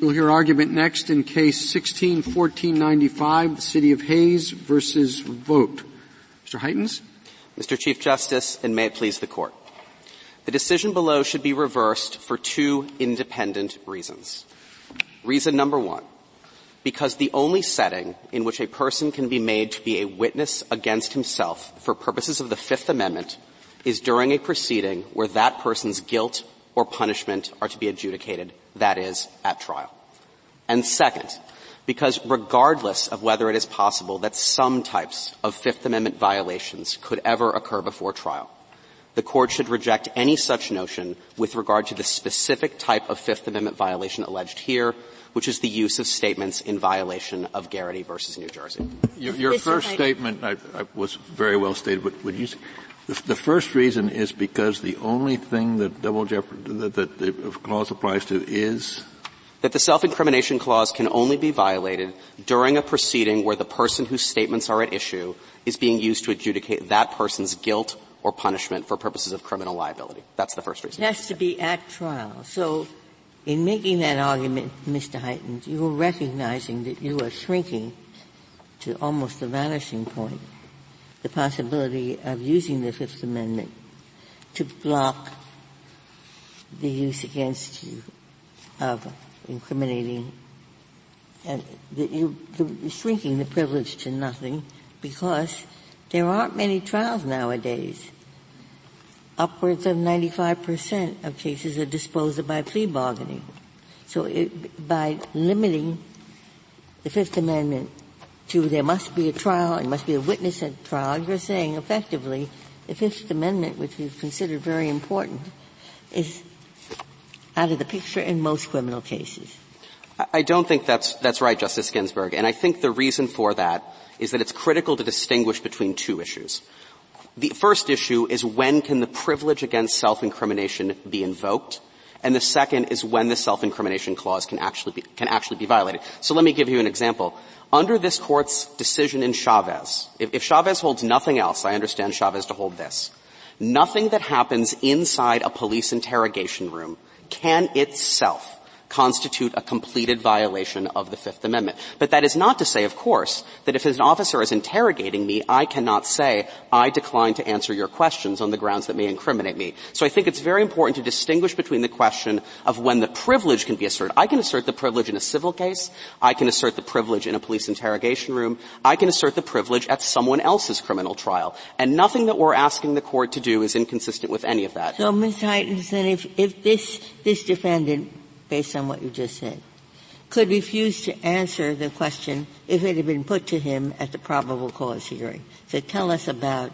We'll hear argument next in case 161495, the City of Hays versus Vogt. Mr. Heytens? Mr. Chief Justice, and may it please the Court. The decision below should be reversed for two independent reasons. Reason number one, because the only setting in which a person can be made to be a witness against himself for purposes of the Fifth Amendment is during a proceeding where that person's guilt or punishment are to be adjudicated, that is, at trial. And second, because regardless of whether it is possible that some types of Fifth Amendment violations could ever occur before trial, the court should reject any such notion with regard to the specific type of Fifth Amendment violation alleged here, which is the use of statements in violation of Garrity versus New Jersey. Your, your first statement I, I was very well stated. But would you? The, the, first reason is because the only thing that double jeopardy that, that the clause applies to is that the self-incrimination clause can only be violated during a proceeding where the person whose statements are at issue is being used to adjudicate that person's guilt or punishment for purposes of criminal liability. That's the first reason. It has to be at trial. So in making that argument, Mr. Heytens, you are recognizing that you are shrinking to almost the vanishing point the possibility of using the Fifth Amendment to block the use against you of incriminating and you, shrinking the privilege to nothing because there aren't many trials nowadays. Upwards of 95% of cases are disposed of by plea bargaining. So it, by limiting the Fifth Amendment to there must be a trial, there must be a witness at trial, you're saying effectively the Fifth Amendment, which is considered very important, is out of the picture in most criminal cases. I don't think that's, that's right, Justice Ginsburg. And I think the reason for that is that it's critical to distinguish between two issues. The first issue is when can the privilege against self-incrimination be invoked? And the second is when the self-incrimination clause can actually be, can actually be violated. So let me give you an example. Under this court's decision in Chavez, if, if Chavez holds nothing else, I understand Chavez to hold this. Nothing that happens inside a police interrogation room can itself constitute a completed violation of the Fifth Amendment. But that is not to say, of course, that if an officer is interrogating me, I cannot say, I decline to answer your questions on the grounds that may incriminate me. So I think it's very important to distinguish between the question of when the privilege can be asserted. I can assert the privilege in a civil case. I can assert the privilege in a police interrogation room. I can assert the privilege at someone else's criminal trial. And nothing that we're asking the court to do is inconsistent with any of that. So, Ms. Heytens, then if, if this, this defendant based on what you just said, could refuse to answer the question if it had been put to him at the probable cause hearing. So tell us about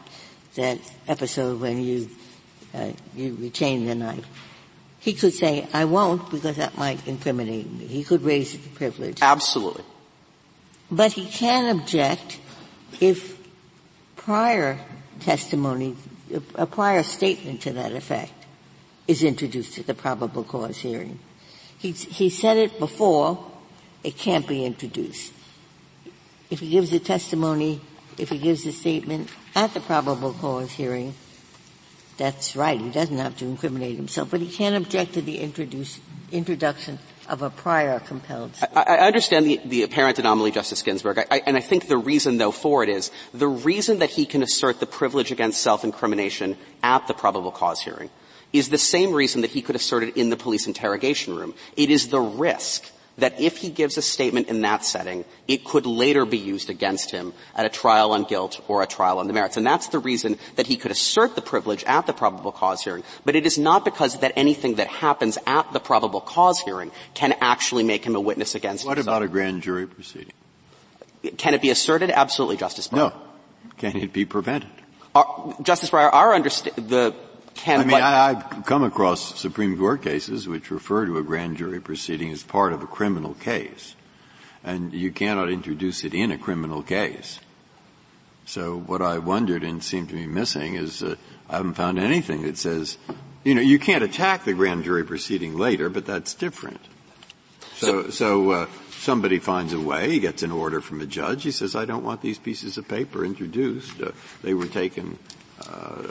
that episode when you uh, you retained the knife. He could say, "I won't," because that might incriminate me. He could raise the privilege. Absolutely. But he can object if prior testimony, a prior statement to that effect, is introduced at the probable cause hearing. He, he said it before, it can't be introduced. If he gives a testimony, if he gives a statement at the probable cause hearing, that's right. He doesn't have to incriminate himself, but he can't object to the introduction of a prior compelled statement. I, I understand the, the, apparent anomaly, Justice Ginsburg, I, and I think the reason, though, for it is the reason that he can assert the privilege against self-incrimination at the probable cause hearing is the same reason that he could assert it in the police interrogation room. It is the risk that if he gives a statement in that setting, it could later be used against him at a trial on guilt or a trial on the merits. And that's the reason that he could assert the privilege at the probable cause hearing. But it is not because that anything that happens at the probable cause hearing can actually make him a witness against what himself. about a grand jury proceeding? Can it be asserted? Absolutely, Justice Breyer. No. Can it be prevented? Our, Justice Breyer, our understand the can. I mean, I, I've come across Supreme Court cases which refer to a grand jury proceeding as part of a criminal case, and you cannot introduce it in a criminal case. So what I wondered and seemed to be missing is uh, I haven't found anything that says, you know, you can't attack the grand jury proceeding later, but that's different. So, so uh, somebody finds a way, he gets an order from a judge, he says, I don't want these pieces of paper introduced. Uh, they were taken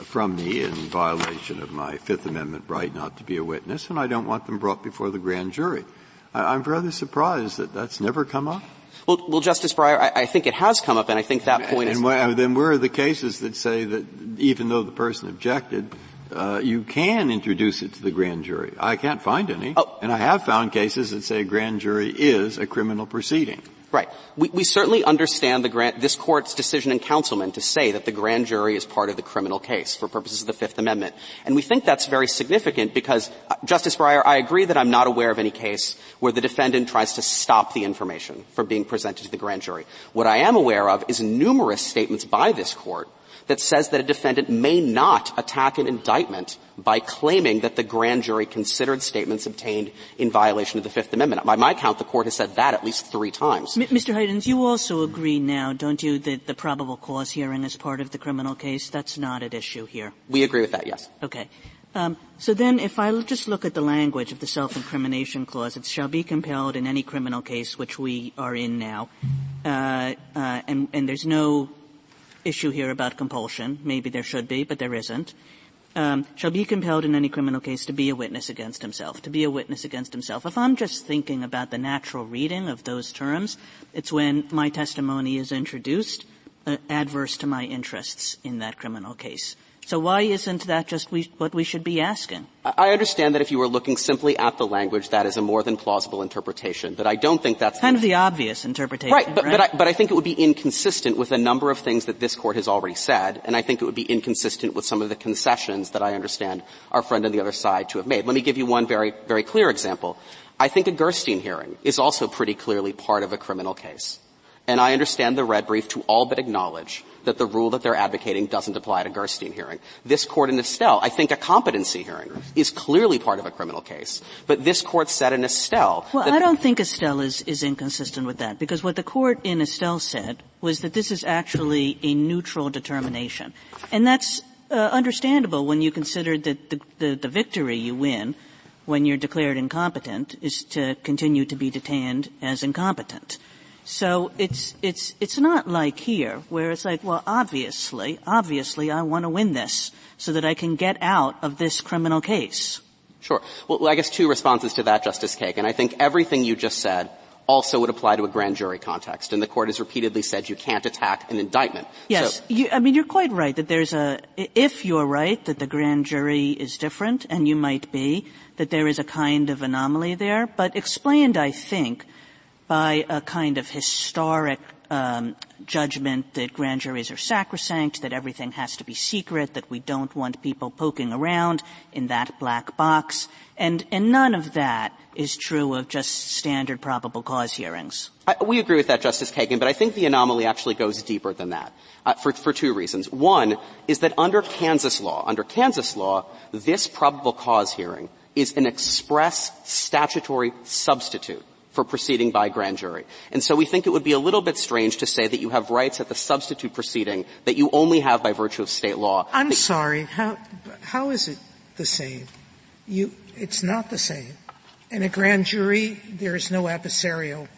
from me in violation of my Fifth Amendment right not to be a witness, and I don't want them brought before the grand jury. I, am rather surprised that that's never come up. Well, well Justice Breyer, I, I, think it has come up, and I think that point and, is. And then where are the cases that say that even though the person objected, uh, you can introduce it to the grand jury? I can't find any. Oh. And I have found cases that say a grand jury is a criminal proceeding. Right. We, we certainly understand the grand, this court's decision in Counselman to say that the grand jury is part of the criminal case for purposes of the Fifth Amendment. And we think that's very significant because, uh, Justice Breyer, I agree that I'm not aware of any case where the defendant tries to stop the information from being presented to the grand jury. What I am aware of is numerous statements by this court that says that a defendant may not attack an indictment by claiming that the grand jury considered statements obtained in violation of the Fifth Amendment. By my count, the court has said that at least three times. Mr. Heytens, you also agree now, don't you, that the probable cause hearing is part of the criminal case? That's not at issue here. We agree with that, yes. Okay. Um, so then, if I just look at the language of the self-incrimination clause, it shall be compelled in any criminal case which we are in now, uh, uh, and, and there's no issue here about compulsion. Maybe there should be, but there isn't. Um, shall be compelled in any criminal case to be a witness against himself, to be a witness against himself. If I'm just thinking about the natural reading of those terms, it's when my testimony is introduced uh, adverse to my interests in that criminal case. So why isn't that just we, what we should be asking? I understand that if you were looking simply at the language, that is a more than plausible interpretation. But I don't think that's kind the, of the obvious interpretation, right? But, right? But, I, but I think it would be inconsistent with a number of things that this court has already said, and I think it would be inconsistent with some of the concessions that I understand our friend on the other side to have made. Let me give you one very, very clear example. I think a Gerstein hearing is also pretty clearly part of a criminal case. And I understand the red brief to all but acknowledge that the rule that they're advocating doesn't apply to Gerstein hearing. This court in Estelle, I think a competency hearing is clearly part of a criminal case. But this court said in Estelle. Well, I don't think Estelle is, is inconsistent with that because what the court in Estelle said was that this is actually a neutral determination. And that's uh, understandable when you consider that the, the, the victory you win when you're declared incompetent is to continue to be detained as incompetent. So it's, it's, it's not like here where it's like, well, obviously, obviously I want to win this so that I can get out of this criminal case. Sure. Well, I guess two responses to that, Justice Kagan. I think everything you just said also would apply to a grand jury context, and the court has repeatedly said you can't attack an indictment. Yes, so, you, I mean you're quite right that there's a. If you're right that the grand jury is different, and you might be, that there is a kind of anomaly there, but explained, I think, by a kind of historic um, judgment that grand juries are sacrosanct, that everything has to be secret, that we don't want people poking around in that black box, and and none of that is true of just standard probable cause hearings. I, we agree with that, Justice Kagan, but I think the anomaly actually goes deeper than that uh, for for two reasons. One is that under Kansas law, under Kansas law, this probable cause hearing is an express statutory substitute for proceeding by grand jury. And so we think it would be a little bit strange to say that you have rights at the substitute proceeding that you only have by virtue of state law. I'm sorry. How, how is it the same? You, it's not the same. In a grand jury, there is no adversarial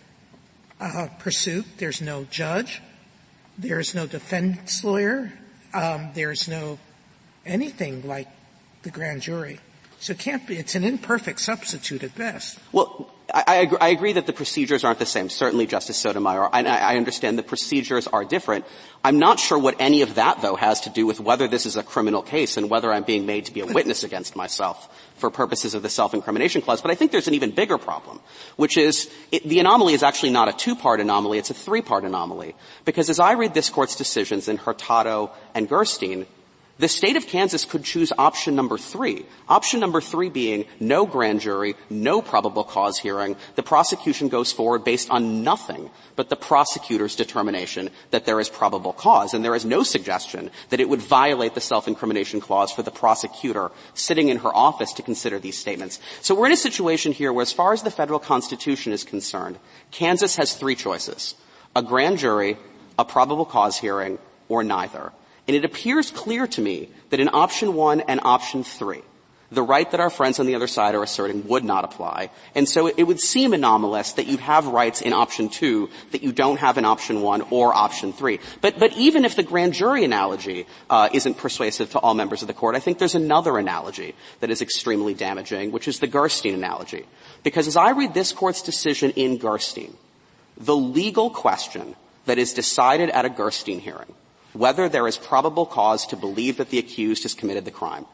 uh, pursuit. There's no judge. There's no defense lawyer. Um, there's no anything like the grand jury. So it can't be. It's an imperfect substitute at best. Well, I, I, agree, I, agree, that the procedures aren't the same. Certainly, Justice Sotomayor, I, I understand the procedures are different. I'm not sure what any of that, though, has to do with whether this is a criminal case and whether I'm being made to be a witness against myself for purposes of the self-incrimination clause. But I think there's an even bigger problem, which is it, the anomaly is actually not a two-part anomaly; it's a three-part anomaly. Because as I read this court's decisions in Hurtado and Gerstein, the state of Kansas could choose option number three. Option number three being no grand jury, no probable cause hearing. The prosecution goes forward based on nothing but the prosecutor's determination that there is probable cause. And there is no suggestion that it would violate the self-incrimination clause for the prosecutor sitting in her office to consider these statements. So we're in a situation here where as far as the federal constitution is concerned, Kansas has three choices. A grand jury, a probable cause hearing, or neither. And it appears clear to me that in option one and option three, the right that our friends on the other side are asserting would not apply. And so it would seem anomalous that you'd have rights in option two that you don't have in option one or option three. But, but even if the grand jury analogy uh, isn't persuasive to all members of the court, I think there's another analogy that is extremely damaging, which is the Gerstein analogy. Because as I read this court's decision in Gerstein, the legal question that is decided at a Gerstein hearing, whether there is probable cause to believe that the accused has committed the crime,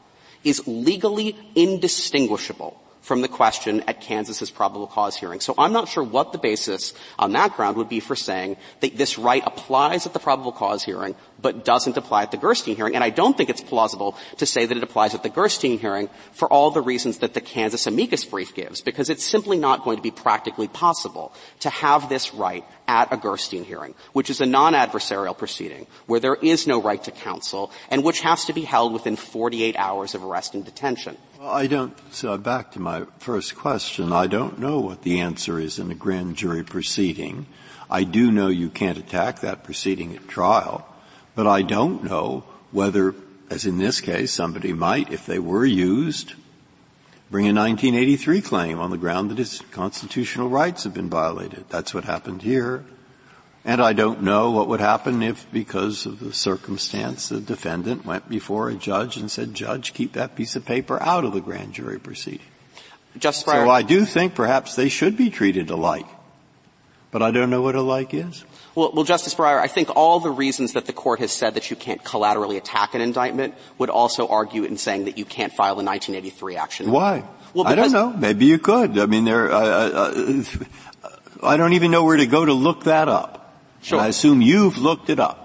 is legally indistinguishable from the question at Kansas's probable cause hearing. So I'm not sure what the basis on that ground would be for saying that this right applies at the probable cause hearing, but doesn't apply at the Gerstein hearing. And I don't think it's plausible to say that it applies at the Gerstein hearing for all the reasons that the Kansas amicus brief gives, because it's simply not going to be practically possible to have this right at a Gerstein hearing, which is a non-adversarial proceeding, where there is no right to counsel, and which has to be held within 48 hours of arrest and detention. Well, I don't, so back to my first question, I don't know what the answer is in a grand jury proceeding. I do know you can't attack that proceeding at trial. But I don't know whether, as in this case, somebody might, if they were used, bring a 1983 claim on the ground that his constitutional rights have been violated. That's what happened here. And I don't know what would happen if, because of the circumstance, the defendant went before a judge and said, Judge, keep that piece of paper out of the grand jury proceeding. Justice Breyer. So I do think perhaps they should be treated alike. But I don't know what alike is. Well, well, Justice Breyer, I think all the reasons that the court has said that you can't collaterally attack an indictment would also argue in saying that you can't file a 1983 action. Why? Well, I don't know. Maybe you could. I mean, there. Uh, uh, I don't even know where to go to look that up. Sure. I assume you've looked it up.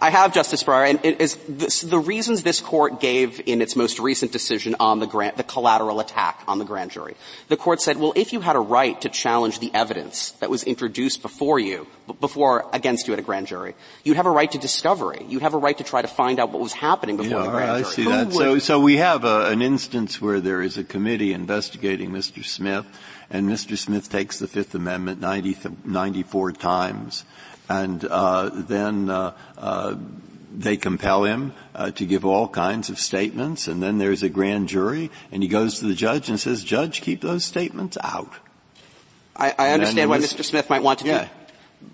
I have, Justice Breyer, and it is this, the reasons this court gave in its most recent decision on the, grant, the collateral attack on the grand jury. The court said, well, if you had a right to challenge the evidence that was introduced before you, before against you at a grand jury, you'd have a right to discovery. You'd have a right to try to find out what was happening before yeah, the grand jury. I see Who that. Would, so, so we have a, an instance where there is a committee investigating Mr. Smith, and Mr. Smith takes the Fifth Amendment 90, 94 times and uh, then uh, uh, they compel him uh, to give all kinds of statements, and then there's a grand jury, and he goes to the judge and says, "Judge, keep those statements out." I, I understand why Mr. Smith might want to yeah. do.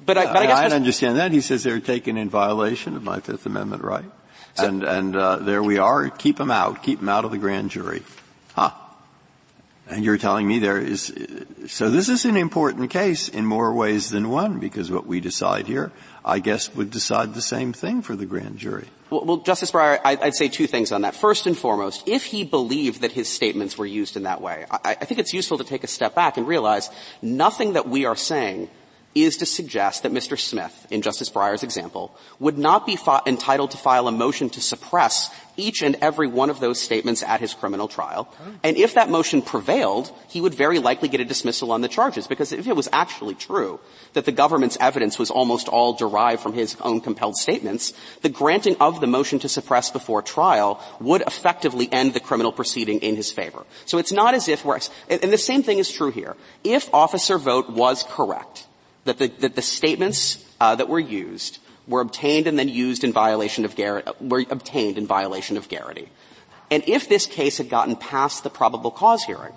But I, but I guess I understand that. He says they're taken in violation of my Fifth Amendment right, and and uh, there we are. Keep them out. Keep them out of the grand jury. And you're telling me there is, so this is an important case in more ways than one because what we decide here, I guess, would decide the same thing for the grand jury. Well, well Justice Breyer, I'd say two things on that. First and foremost, if he believed that his statements were used in that way, I, I think it's useful to take a step back and realize nothing that we are saying is to suggest that Mr. Smith, in Justice Breyer's example, would not be fi- entitled to file a motion to suppress each and every one of those statements at his criminal trial. And if that motion prevailed, he would very likely get a dismissal on the charges because if it was actually true that the government's evidence was almost all derived from his own compelled statements, the granting of the motion to suppress before trial would effectively end the criminal proceeding in his favor. So it's not as if we're, and the same thing is true here. If Officer Vogt was correct, that the, that the statements uh, that were used were obtained and then used in violation of Garrity, were obtained in violation of Garrity. And if this case had gotten past the probable cause hearing,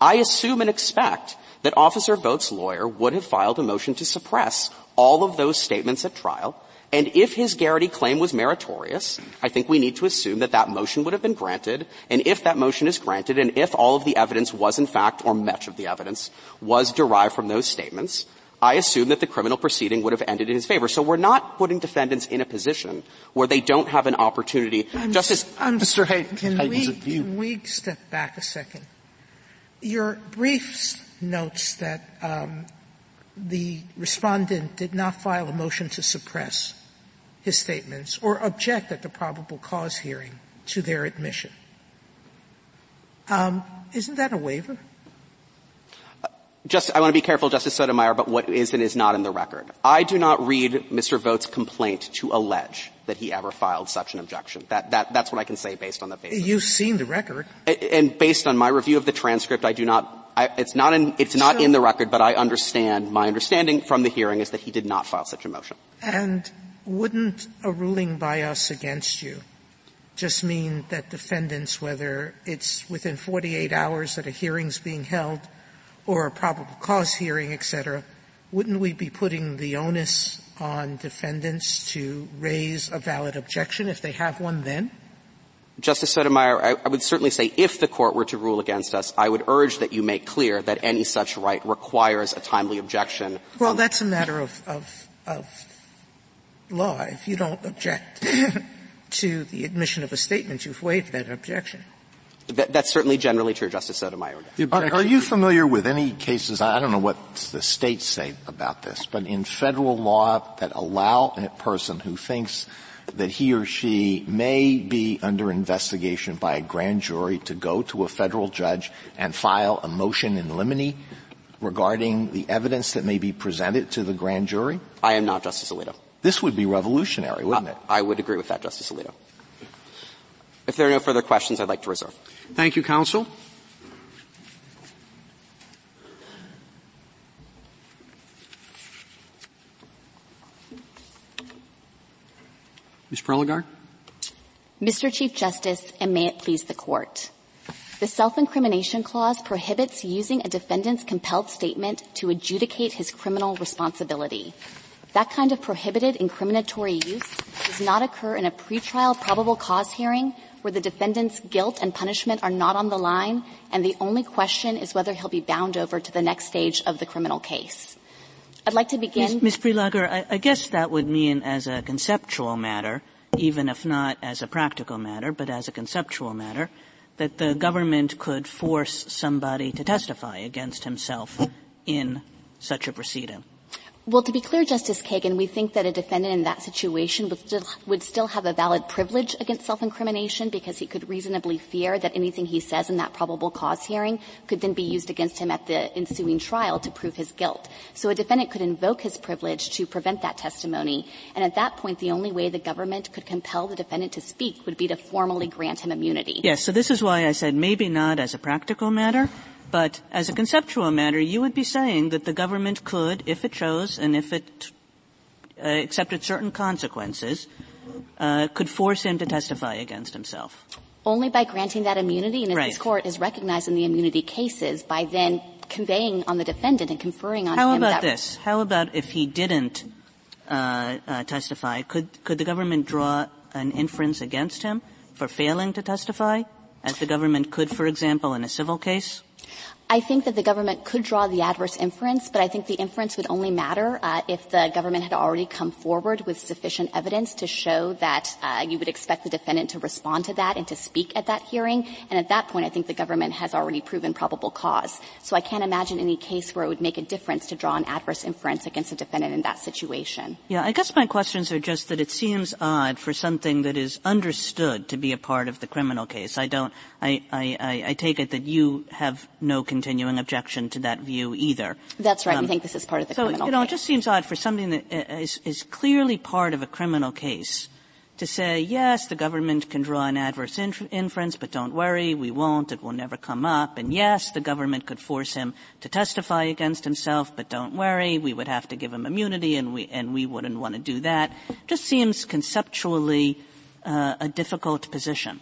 I assume and expect that Officer Vogt's lawyer would have filed a motion to suppress all of those statements at trial. And if his Garrity claim was meritorious, I think we need to assume that that motion would have been granted. And if that motion is granted, and if all of the evidence was in fact, or much of the evidence, was derived from those statements, I assume that the criminal proceeding would have ended in his favor. So we're not putting defendants in a position where they don't have an opportunity. I'm, Justice, I'm, Mr. Hayden, can, we, can we step back a second? Your brief notes that um, the respondent did not file a motion to suppress his statements or object at the probable cause hearing to their admission. Um, isn't that a waiver? Just, I want to be careful, Justice Sotomayor, about what is and is not in the record. I do not read Mr. Vogt's complaint to allege that he ever filed such an objection. That, that, that's what I can say based on the basis. You've seen the record. And based on my review of the transcript, I do not, I, it's not in, it's not so, in the record, but I understand, my understanding from the hearing is that he did not file such a motion. And wouldn't a ruling by us against you just mean that defendants, whether it's within 48 hours that a hearing's being held or a probable cause hearing, et cetera, wouldn't we be putting the onus on defendants to raise a valid objection if they have one then? Justice Sotomayor, I, I, would certainly say if the court were to rule against us, I would urge that you make clear that any such right requires a timely objection. Well, um, that's a matter of, of, of law. If you don't object to the admission of a statement, you've waived that objection. That, that's certainly generally true, Justice Sotomayor. Are, are, you familiar with any cases, I don't know what the states say about this, but in federal law that allow a person who thinks that he or she may be under investigation by a grand jury to go to a federal judge and file a motion in limine regarding the evidence that may be presented to the grand jury? I am not, Justice Alito. This would be revolutionary, wouldn't I, it? I would agree with that, Justice Alito. If there are no further questions, I'd like to reserve. Thank you, counsel. Ms. Prelogar? Mr. Chief Justice, and may it please the Court. The self-incrimination clause prohibits using a defendant's compelled statement to adjudicate his criminal responsibility. That kind of prohibited incriminatory use does not occur in a pretrial probable cause hearing where the defendant's guilt and punishment are not on the line and the only question is whether he'll be bound over to the next stage of the criminal case. I'd like to begin. Ms. Prelogar, I, I guess that would mean as a conceptual matter, even if not as a practical matter, but as a conceptual matter, that the government could force somebody to testify against himself in such a proceeding. Well, to be clear, Justice Kagan, we think that a defendant in that situation would still, would still have a valid privilege against self-incrimination because he could reasonably fear that anything he says in that probable cause hearing could then be used against him at the ensuing trial to prove his guilt. So a defendant could invoke his privilege to prevent that testimony, and at that point, the only way the government could compel the defendant to speak would be to formally grant him immunity. Yes, so this is why I said maybe not as a practical matter, but as a conceptual matter, you would be saying that the government could, if it chose and if it uh, accepted certain consequences, uh, could force him to testify against himself. Only by granting that immunity, and as right. this court is recognized in the immunity cases, by then conveying on the defendant and conferring on How him. How about this? How about if he didn't uh, uh, testify? Could could the government draw an inference against him for failing to testify, as the government could, for example, in a civil case? I think that the government could draw the adverse inference, but I think the inference would only matter uh, if the government had already come forward with sufficient evidence to show that uh, you would expect the defendant to respond to that and to speak at that hearing. And at that point, I think the government has already proven probable cause. So I can't imagine any case where it would make a difference to draw an adverse inference against a defendant in that situation. Yeah, I guess my questions are just that it seems odd for something that is understood to be a part of the criminal case. I don't. I I, I, I take it that you have no continuing objection to that view either. That's right. Um, we think this is part of the so, criminal you know, case. it just seems odd for something that is, is clearly part of a criminal case to say, yes, the government can draw an adverse inference, but don't worry, we won't, it will never come up. And yes, the government could force him to testify against himself, but don't worry, we would have to give him immunity and we, and we wouldn't want to do that. Just seems conceptually uh, a difficult position.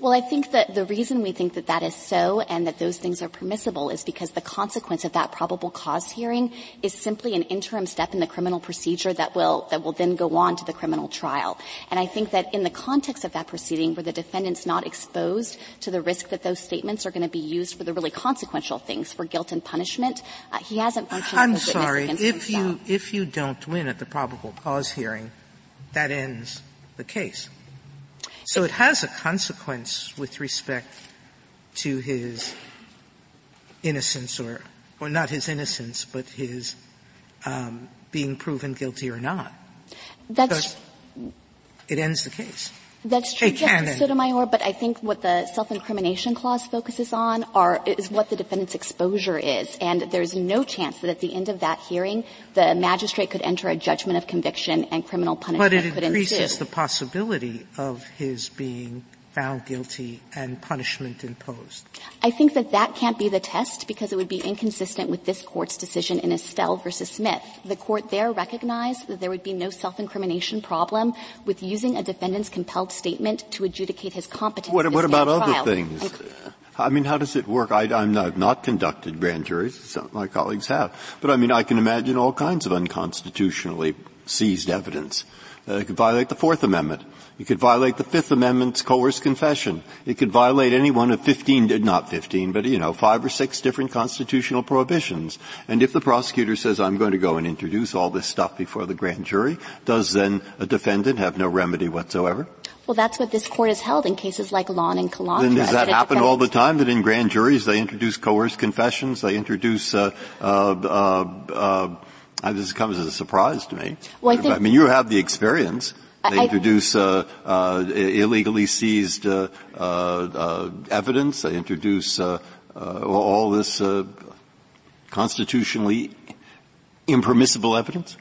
Well, I think that the reason we think that that is so and that those things are permissible is because the consequence of that probable cause hearing is simply an interim step in the criminal procedure that will, that will then go on to the criminal trial. And I think that in the context of that proceeding where the defendant's not exposed to the risk that those statements are going to be used for the really consequential things, for guilt and punishment, uh, he hasn't functioned I'm as a sorry, witness if himself. you, if you don't win at the probable cause hearing, that ends the case. So it has a consequence with respect to his innocence or, or not his innocence, but his um, being proven guilty or not. That's, it ends the case. That's true, Justice Sotomayor, but I think what the self-incrimination clause focuses on are, is what the defendant's exposure is. And there's no chance that at the end of that hearing, the magistrate could enter a judgment of conviction and criminal punishment but it increases ensue. the possibility of his being found guilty and punishment imposed? I think that that can't be the test because it would be inconsistent with this court's decision in Estelle versus Smith. The court there recognized that there would be no self-incrimination problem with using a defendant's compelled statement to adjudicate his competence. What, what about trial. other things? I mean, how does it work? I, am not, not conducted grand juries. Some my colleagues have. But I mean, I can imagine all kinds of unconstitutionally seized evidence. Uh, it could violate the Fourth Amendment. It could violate the Fifth Amendment's coerced confession. It could violate any one of 15, not 15, but you know, five or six different constitutional prohibitions. And if the prosecutor says, I'm going to go and introduce all this stuff before the grand jury, does then a defendant have no remedy whatsoever? Well, that's what this court has held in cases like Lawn and Calandra. Then does that, that happen all the time? That in grand juries they introduce coerced confessions, they introduce uh, uh, uh, uh this comes as a surprise to me. Well, I, think, I mean, you have the experience. They introduce uh, uh, illegally seized uh, uh, evidence. They introduce all this constitutionally impermissible evidence.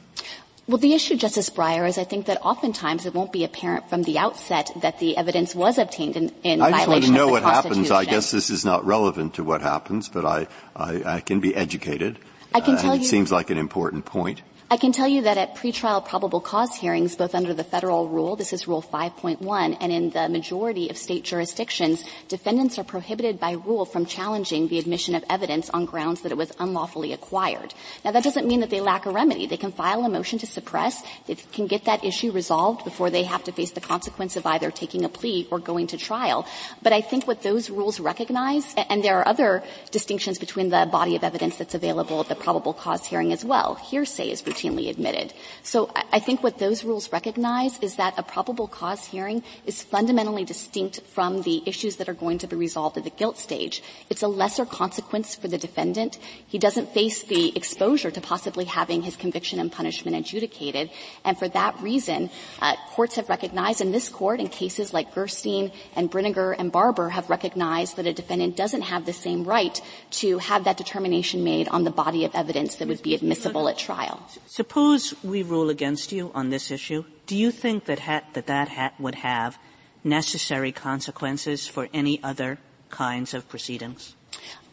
Well, the issue, Justice Breyer, is I think that oftentimes it won't be apparent from the outset that the evidence was obtained in, in I just want to know what happens. I guess this is not relevant to what happens, but I, I, I can be educated. I can uh, tell you. It seems like an important point. I can tell you that at pretrial probable cause hearings, both under the federal rule, this is rule 5.1, and in the majority of state jurisdictions, defendants are prohibited by rule from challenging the admission of evidence on grounds that it was unlawfully acquired. Now that doesn't mean that they lack a remedy. They can file a motion to suppress. They can get that issue resolved before they have to face the consequence of either taking a plea or going to trial. But I think what those rules recognize, and there are other distinctions between the body of evidence that's available at the probable cause hearing as well. Hearsay is routinely admitted. So I think what those rules recognize is that a probable cause hearing is fundamentally distinct from the issues that are going to be resolved at the guilt stage. It's a lesser consequence for the defendant. He doesn't face the exposure to possibly having his conviction and punishment adjudicated. And for that reason, uh, courts have recognized, and this court in cases like Gerstein and Brinegar and Barber have recognized that a defendant doesn't have the same right to have that determination made on the body of evidence that would be admissible at trial. Suppose we rule against you on this issue. Do you think that ha- that, that ha- would have necessary consequences for any other kinds of proceedings?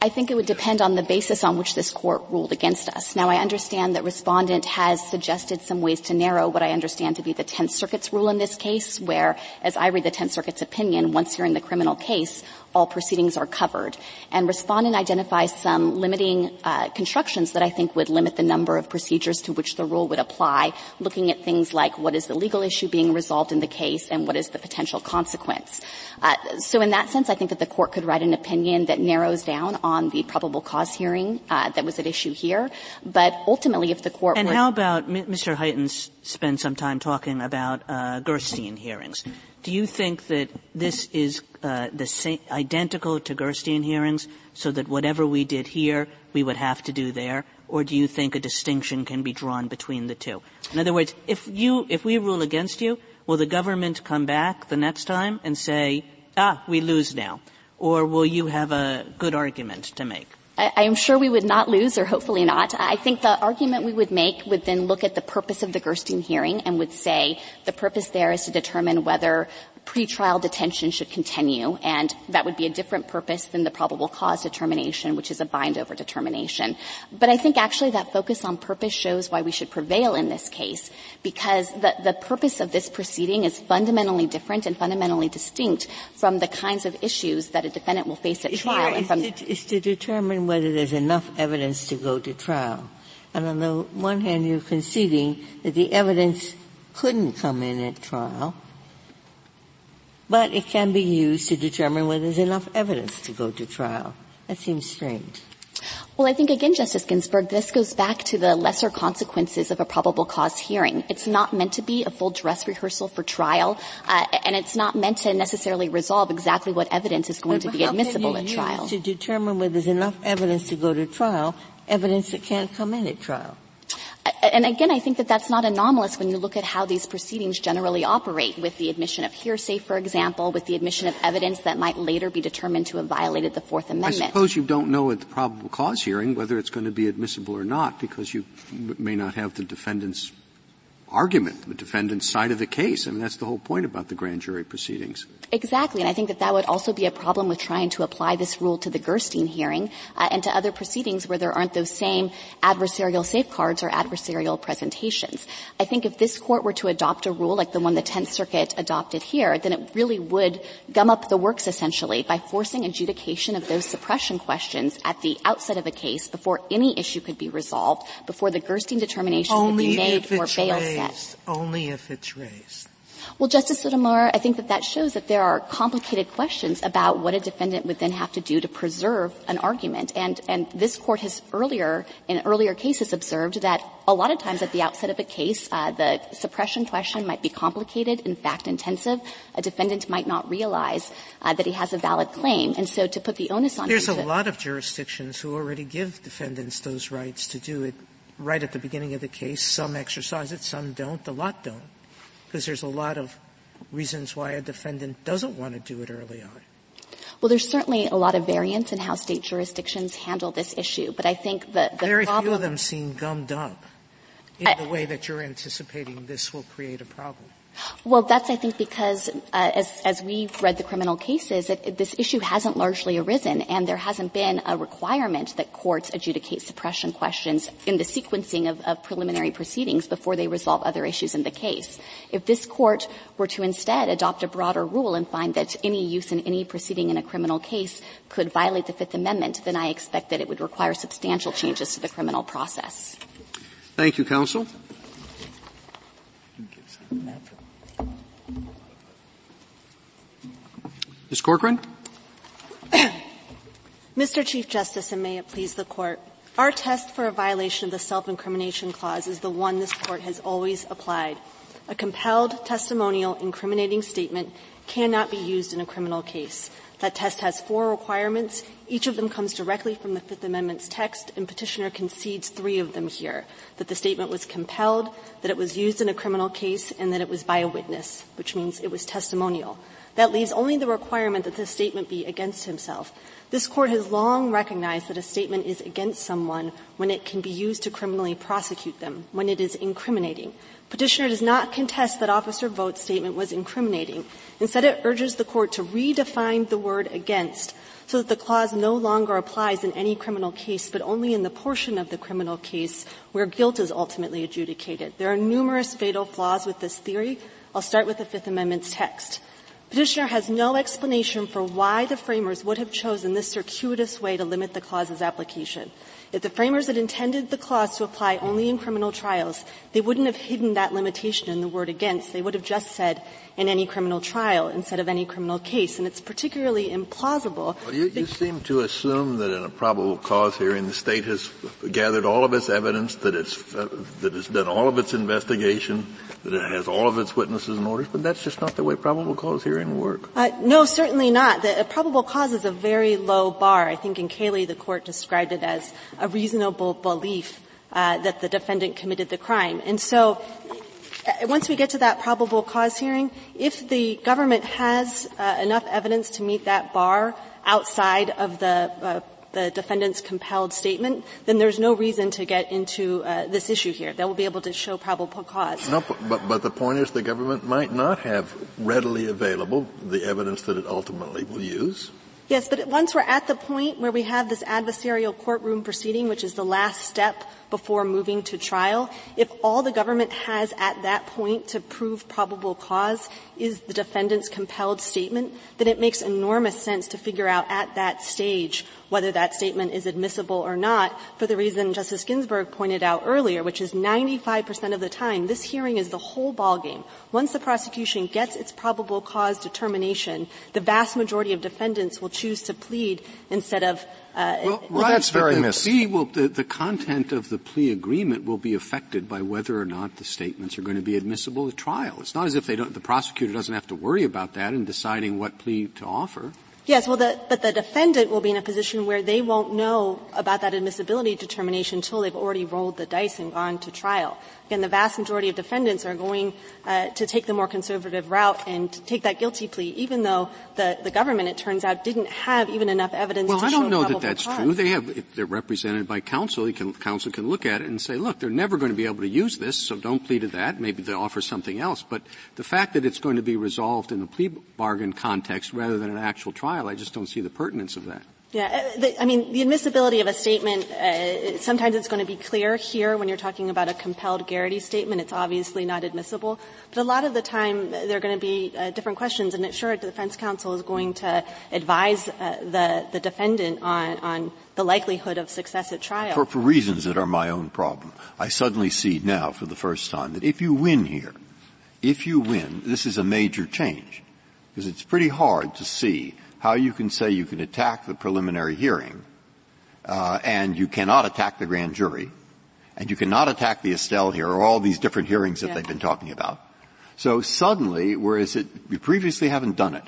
I think it would depend on the basis on which this court ruled against us. Now I understand that respondent has suggested some ways to narrow what I understand to be the Tenth Circuit's rule in this case, where, as I read the Tenth Circuit's opinion, once you're in the criminal case, all proceedings are covered. And respondent identifies some limiting uh, constructions that I think would limit the number of procedures to which the rule would apply, looking at things like what is the legal issue being resolved in the case and what is the potential consequence. Uh, so in that sense, I think that the court could write an opinion that narrows down on the probable cause hearing uh, that was at issue here. But ultimately, if the court and were how about Mr. Heytens spend some time talking about uh, Gerstein hearings? Do you think that this is uh, the same, identical to Gerstein hearings, so that whatever we did here, we would have to do there? Or do you think a distinction can be drawn between the two? In other words, if you, if we rule against you, will the government come back the next time and say, ah, we lose now? Or will you have a good argument to make? I am sure we would not lose, or hopefully not. I think the argument we would make would then look at the purpose of the Gerstein hearing and would say the purpose there is to determine whether pretrial detention should continue, and that would be a different purpose than the probable cause determination, which is a bind over determination. But I think actually that focus on purpose shows why we should prevail in this case, because the, the purpose of this proceeding is fundamentally different and fundamentally distinct from the kinds of issues that a defendant will face at trial. And from to, is to determine whether there's enough evidence to go to trial. And on the one hand, you're conceding that the evidence couldn't come in at trial, but it can be used to determine whether there's enough evidence to go to trial. That seems strange. Well, I think again, Justice Ginsburg, this goes back to the lesser consequences of a probable cause hearing. It's not meant to be a full dress rehearsal for trial, uh, and it's not meant to necessarily resolve exactly what evidence is going but to be admissible at trial. To determine whether there's enough evidence to go to trial, evidence that can't come in at trial and again, I think that that's not anomalous when you look at how these proceedings generally operate with the admission of hearsay, for example, with the admission of evidence that might later be determined to have violated the Fourth Amendment. I suppose you don't know at the probable cause hearing whether it's going to be admissible or not because you may not have the defendant's argument, the defendant's side of the case. I mean, that's the whole point about the grand jury proceedings. Exactly, and I think that that would also be a problem with trying to apply this rule to the Gerstein hearing uh, and to other proceedings where there aren't those same adversarial safeguards or adversarial presentations. I think if this court were to adopt a rule like the one the Tenth Circuit adopted here, then it really would gum up the works essentially by forcing adjudication of those suppression questions at the outset of a case before any issue could be resolved, before the Gerstein determination Only could be made or bail raised. Only if it's raised. Well, Justice Sotomayor, I think that that shows that there are complicated questions about what a defendant would then have to do to preserve an argument. And, and this court has earlier, in earlier cases observed that a lot of times at the outset of a case, uh, the suppression question might be complicated and fact intensive. A defendant might not realize uh, that he has a valid claim. And so to put the onus on There's a lot of jurisdictions who already give defendants those rights to do it right at the beginning of the case. Some exercise it, some don't, a lot don't because there's a lot of reasons why a defendant doesn't want to do it early on. Well, there's certainly a lot of variance in how state jurisdictions handle this issue, but I think that the very problem, few of them seem gummed up in I, the way that you're anticipating this will create a problem. Well, that's I think because uh, as as we've read the criminal cases, it, it, this issue hasn't largely arisen, and there hasn't been a requirement that courts adjudicate suppression questions in the sequencing of, of preliminary proceedings before they resolve other issues in the case. If this court were to instead adopt a broader rule and find that any use in any proceeding in a criminal case could violate the Fifth Amendment, then I expect that it would require substantial changes to the criminal process. Thank you, counsel. Ms. Corkran? Mr. Chief Justice, and may it please the Court, our test for a violation of the self-incrimination clause is the one this Court has always applied. A compelled testimonial incriminating statement cannot be used in a criminal case. That test has four requirements. Each of them comes directly from the Fifth Amendment's text, and petitioner concedes three of them here. That the statement was compelled, that it was used in a criminal case, and that it was by a witness, which means it was testimonial. That leaves only the requirement that the statement be against himself. This court has long recognized that a statement is against someone when it can be used to criminally prosecute them, when it is incriminating. Petitioner does not contest that Officer Vogt's statement was incriminating. Instead, it urges the court to redefine the word against so that the clause no longer applies in any criminal case, but only in the portion of the criminal case where guilt is ultimately adjudicated. There are numerous fatal flaws with this theory. I'll start with the Fifth Amendment's text. Petitioner has no explanation for why the framers would have chosen this circuitous way to limit the clause's application. If the framers had intended the clause to apply only in criminal trials, they wouldn't have hidden that limitation in the word against. They would have just said in any criminal trial instead of any criminal case. And it's particularly implausible. Well, you, you seem to assume that in a probable cause hearing, the state has gathered all of its evidence, that it's, uh, that it's done all of its investigation, that it has all of its witnesses and orders, but that's just not the way probable cause hearing work. Uh, no, certainly not. The, probable cause is a very low bar. I think in Kaley the court described it as a reasonable belief uh, that the defendant committed the crime. And so uh, once we get to that probable cause hearing, if the government has uh, enough evidence to meet that bar outside of the uh, the defendant's compelled statement, then there's no reason to get into uh, this issue here. They will be able to show probable cause. No, but, but the point is the government might not have readily available the evidence that it ultimately will use. Yes, but once we're at the point where we have this adversarial courtroom proceeding, which is the last step before moving to trial, if all the government has at that point to prove probable cause is the defendant's compelled statement, then it makes enormous sense to figure out at that stage whether that statement is admissible or not for the reason Justice Ginsburg pointed out earlier, which is 95% of the time this hearing is the whole ballgame. Once the prosecution gets its probable cause determination, the vast majority of defendants will choose to plead instead of Uh, well, well, that's very mis- the, the content of the plea agreement will be affected by whether or not the statements are going to be admissible at trial. It's not as if they don't, the prosecutor doesn't have to worry about that in deciding what plea to offer. Yes, well, the, but the defendant will be in a position where they won't know about that admissibility determination until they've already rolled the dice and gone to trial. Again, the vast majority of defendants are going uh, to take the more conservative route and take that guilty plea, even though the, the government, it turns out, didn't have even enough evidence well, to I don't know that that's cause. true. They have, if they're represented by counsel, can, counsel can look at it and say, look, they're never going to be able to use this, so don't plead to that. Maybe they'll offer something else. But the fact that it's going to be resolved in a plea bargain context rather than an actual trial, I just don't see the pertinence of that. Yeah, uh, I mean, the admissibility of a statement, uh, sometimes it's going to be clear here when you're talking about a compelled Garrity statement. It's obviously not admissible. But a lot of the time, uh, there are going to be uh, different questions, and sure, the defense counsel is going to advise uh, the, the defendant on, on the likelihood of success at trial. For, for reasons that are my own problem, I suddenly see now for the first time that if you win here, if you win, this is a major change. Because it's pretty hard to see how you can say you can attack the preliminary hearing, uh, and you cannot attack the grand jury, and you cannot attack the Estelle here, or all these different hearings that yeah. they've been talking about. So suddenly, whereas it, we previously haven't done it,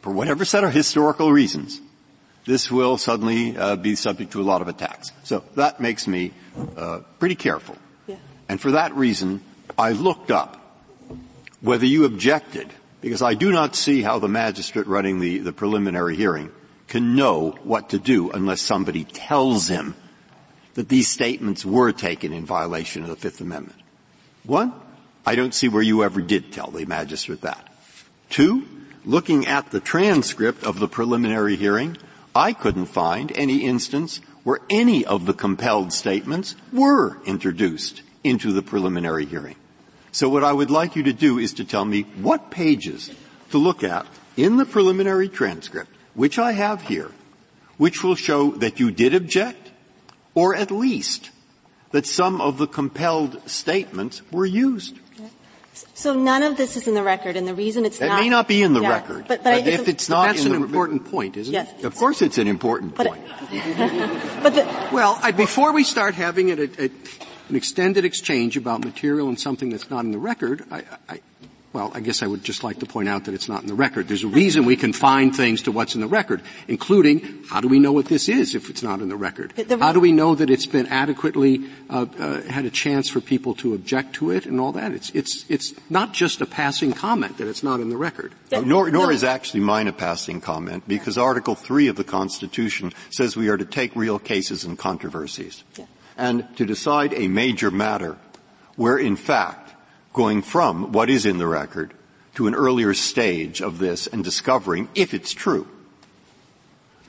for whatever set of historical reasons, this will suddenly uh, be subject to a lot of attacks. So that makes me uh, pretty careful. Yeah. And for that reason, I looked up whether you objected because I do not see how the magistrate running the, the preliminary hearing can know what to do unless somebody tells him that these statements were taken in violation of the Fifth Amendment. One, I don't see where you ever did tell the magistrate that. Two, looking at the transcript of the preliminary hearing, I couldn't find any instance where any of the compelled statements were introduced into the preliminary hearing. So what I would like you to do is to tell me what pages to look at in the preliminary transcript, which I have here, which will show that you did object, or at least that some of the compelled statements were used. So none of this is in the record, and the reason it's it not. It may not be in the yeah, record, but, but, but if it's not that's an the, important point, isn't yes. it? Of course it's an important but point. but the, well, I, before we start having it, it, it an extended exchange about material and something that's not in the record, I, I, well, I guess I would just like to point out that it's not in the record. There's a reason we can find things to what's in the record, including how do we know what this is if it's not in the record? How do we know that it's been adequately uh, uh, had a chance for people to object to it and all that? It's it's it's not just a passing comment that it's not in the record. Uh, nor nor is actually mine a passing comment because Article Three of the Constitution says we are to take real cases and controversies. Yeah and to decide a major matter where in fact going from what is in the record to an earlier stage of this and discovering, if it's true,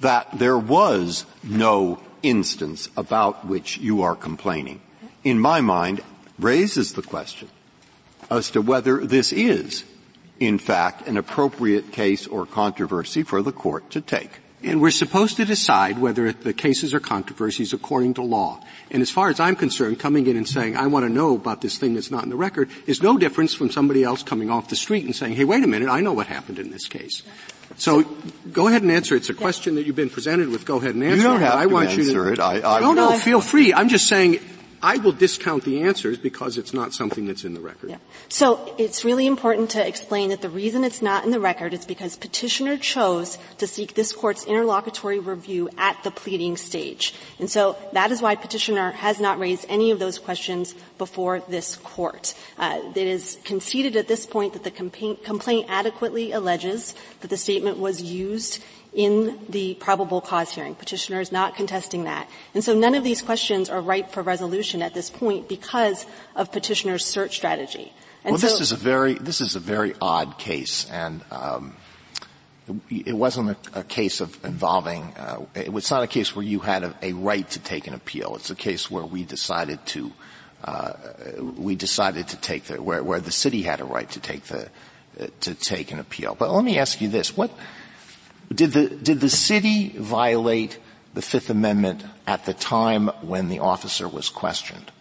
that there was no instance about which you are complaining, in my mind, raises the question as to whether this is, in fact, an appropriate case or controversy for the court to take. And we're supposed to decide whether the cases are controversies according to law. And as far as I'm concerned, coming in and saying, I want to know about this thing that's not in the record is no difference from somebody else coming off the street and saying, hey, wait a minute, I know what happened in this case. So go ahead and answer. It's a question that you've been presented with. Go ahead and answer. You don't have I to want answer you to, it. I, I no, no, feel free. I'm just saying I will discount the answers because it's not something that's in the record. Yeah. So it's really important to explain that the reason it's not in the record is because petitioner chose to seek this court's interlocutory review at the pleading stage. And so that is why petitioner has not raised any of those questions before this court. Uh, it is conceded at this point that the complaint adequately alleges that the statement was used in the probable cause hearing. Petitioner is not contesting that. And so none of these questions are ripe for resolution at this point because of petitioner's search strategy. And well, so, this is a very this is a very odd case, and um, it wasn't a, a, case of involving. Uh, it was not a case where you had a, a, right to take an appeal. It's a case where we decided to uh, we decided to take the where, where the city had a right to take the uh, to take an appeal. But let me ask you this: what did the, did the city violate the Fifth Amendment at the time when the officer was questioned?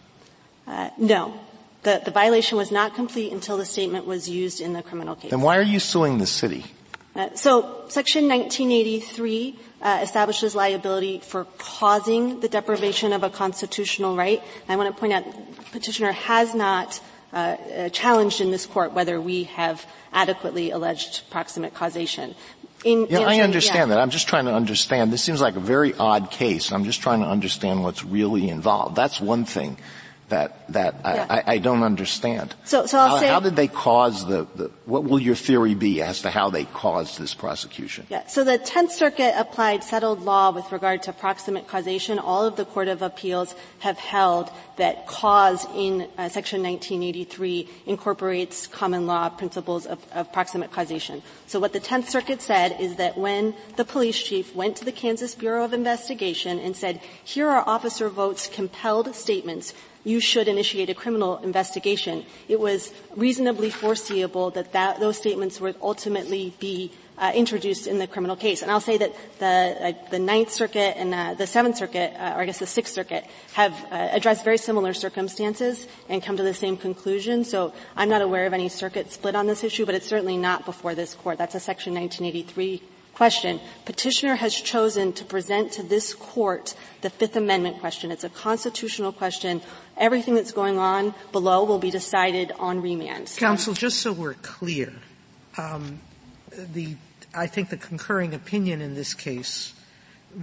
Uh, no. The, the violation was not complete until the statement was used in the criminal case. Then why are you suing the city? Uh, so, Section 1983 uh, establishes liability for causing the deprivation of a constitutional right. And I want to point out, petitioner has not uh, uh, challenged in this court whether we have adequately alleged proximate causation. In yeah, I understand yeah. that. I'm just trying to understand. This seems like a very odd case. I'm just trying to understand what's really involved. That's one thing that that Yeah. I, I, don't understand. So- so I'll how, say- how did they cause the, the? What will your theory be as to how they caused this prosecution? Yeah. So the Tenth Circuit applied settled law with regard to proximate causation. All of the Court of Appeals have held that cause in uh, Section 1983 incorporates common law principles of, of proximate causation. So what the Tenth Circuit said is that when the police chief went to the Kansas Bureau of Investigation and said, "Here are Officer Vogt's compelled statements," you should initiate a criminal investigation. It was reasonably foreseeable that, that those statements would ultimately be uh, introduced in the criminal case. And I'll say that the, uh, the Ninth Circuit and uh, the Seventh Circuit, uh, or I guess the Sixth Circuit, have uh, addressed very similar circumstances and come to the same conclusion. So I'm not aware of any circuit split on this issue, but it's certainly not before this court. That's a Section 1983 question. Petitioner has chosen to present to this court the Fifth Amendment question. It's a constitutional question. Everything that's going on below will be decided on remand. Counsel, just so we're clear, um, the, I think the concurring opinion in this case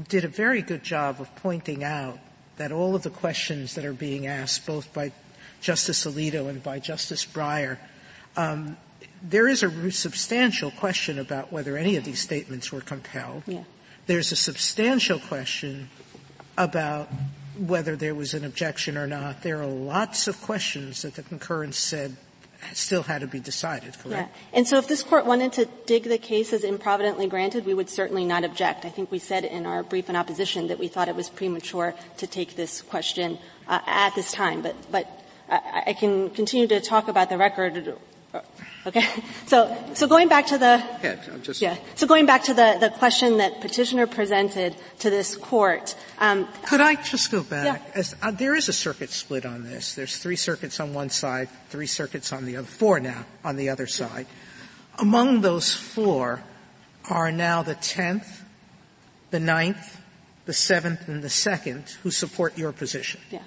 did a very good job of pointing out that all of the questions that are being asked, both by Justice Alito and by Justice Breyer, um, there is a substantial question about whether any of these statements were compelled. Yeah. There's a substantial question about whether there was an objection or not. There are lots of questions that the concurrence said still had to be decided, Yeah. correct? And so if this court wanted to dig the case as improvidently granted, we would certainly not object. I think we said in our brief in opposition that we thought it was premature to take this question uh, at this time. But, but I, I can continue to talk about the record. Okay. So, so going back to the, Head, I'm just, yeah. So going back to the, the question that petitioner presented to this court, um, Could I just go back? Yeah. As, uh, there is a circuit split on this. There's three circuits on one side, three circuits on the other, four now on the other side. Among those four are now the 10th, the 9th, the 7th, and the 2nd who support your position. yeah.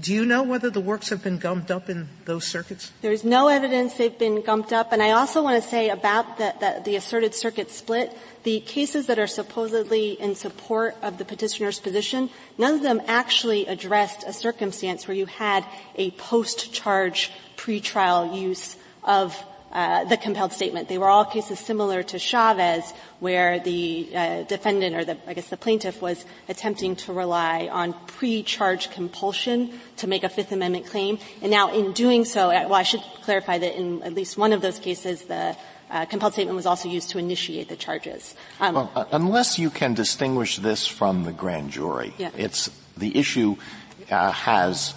Do you know whether the works have been gummed up in those circuits? There's no evidence they've been gumped up, and I also want to say about the, the, the, asserted circuit split, the cases that are supposedly in support of the petitioner's position, none of them actually addressed a circumstance where you had a post-charge pretrial use of uh, the compelled statement. They were all cases similar to Chavez, where the uh, defendant or the, I guess the plaintiff was attempting to rely on pre-charge compulsion to make a Fifth Amendment claim. And now, in doing so, well, I should clarify that in at least one of those cases, the uh, compelled statement was also used to initiate the charges. Um, Well, uh, unless you can distinguish this from the grand jury, Yeah. it's the issue uh, has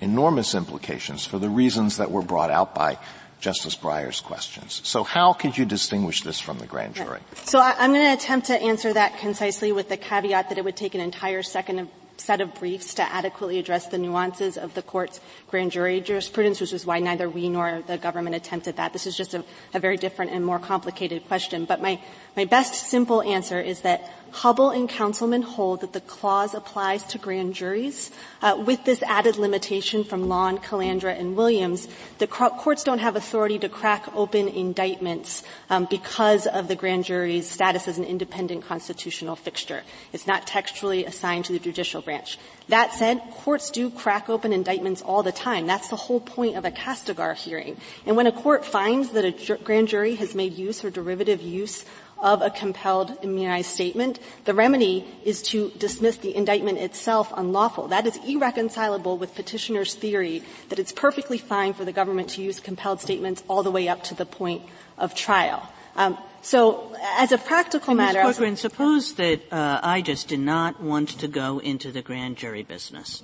enormous implications for the reasons that were brought out by Justice Breyer's questions. So how could you distinguish this from the grand jury? So I, I'm going to attempt to answer that concisely with the caveat that it would take an entire second of, set of briefs to adequately address the nuances of the court's grand jury jurisprudence, which is why neither we nor the government attempted that. This is just a, a very different and more complicated question. But my, my best simple answer is that Hubbell and Counselman hold that the clause applies to grand juries. Uh, with this added limitation from Lawn, Calandra, and Williams, the courts don't have authority to crack open indictments um, because of the grand jury's status as an independent constitutional fixture. It's not textually assigned to the judicial branch. That said, courts do crack open indictments all the time. That's the whole point of a Kastigar hearing. And when a court finds that a ju- grand jury has made use or derivative use of a compelled immunized statement, the remedy is to dismiss the indictment itself unlawful. That is irreconcilable with petitioner's theory that it's perfectly fine for the government to use compelled statements all the way up to the point of trial. Um, so, as a practical matter, was- Corkran, suppose that uh, I just did not want to go into the grand jury business,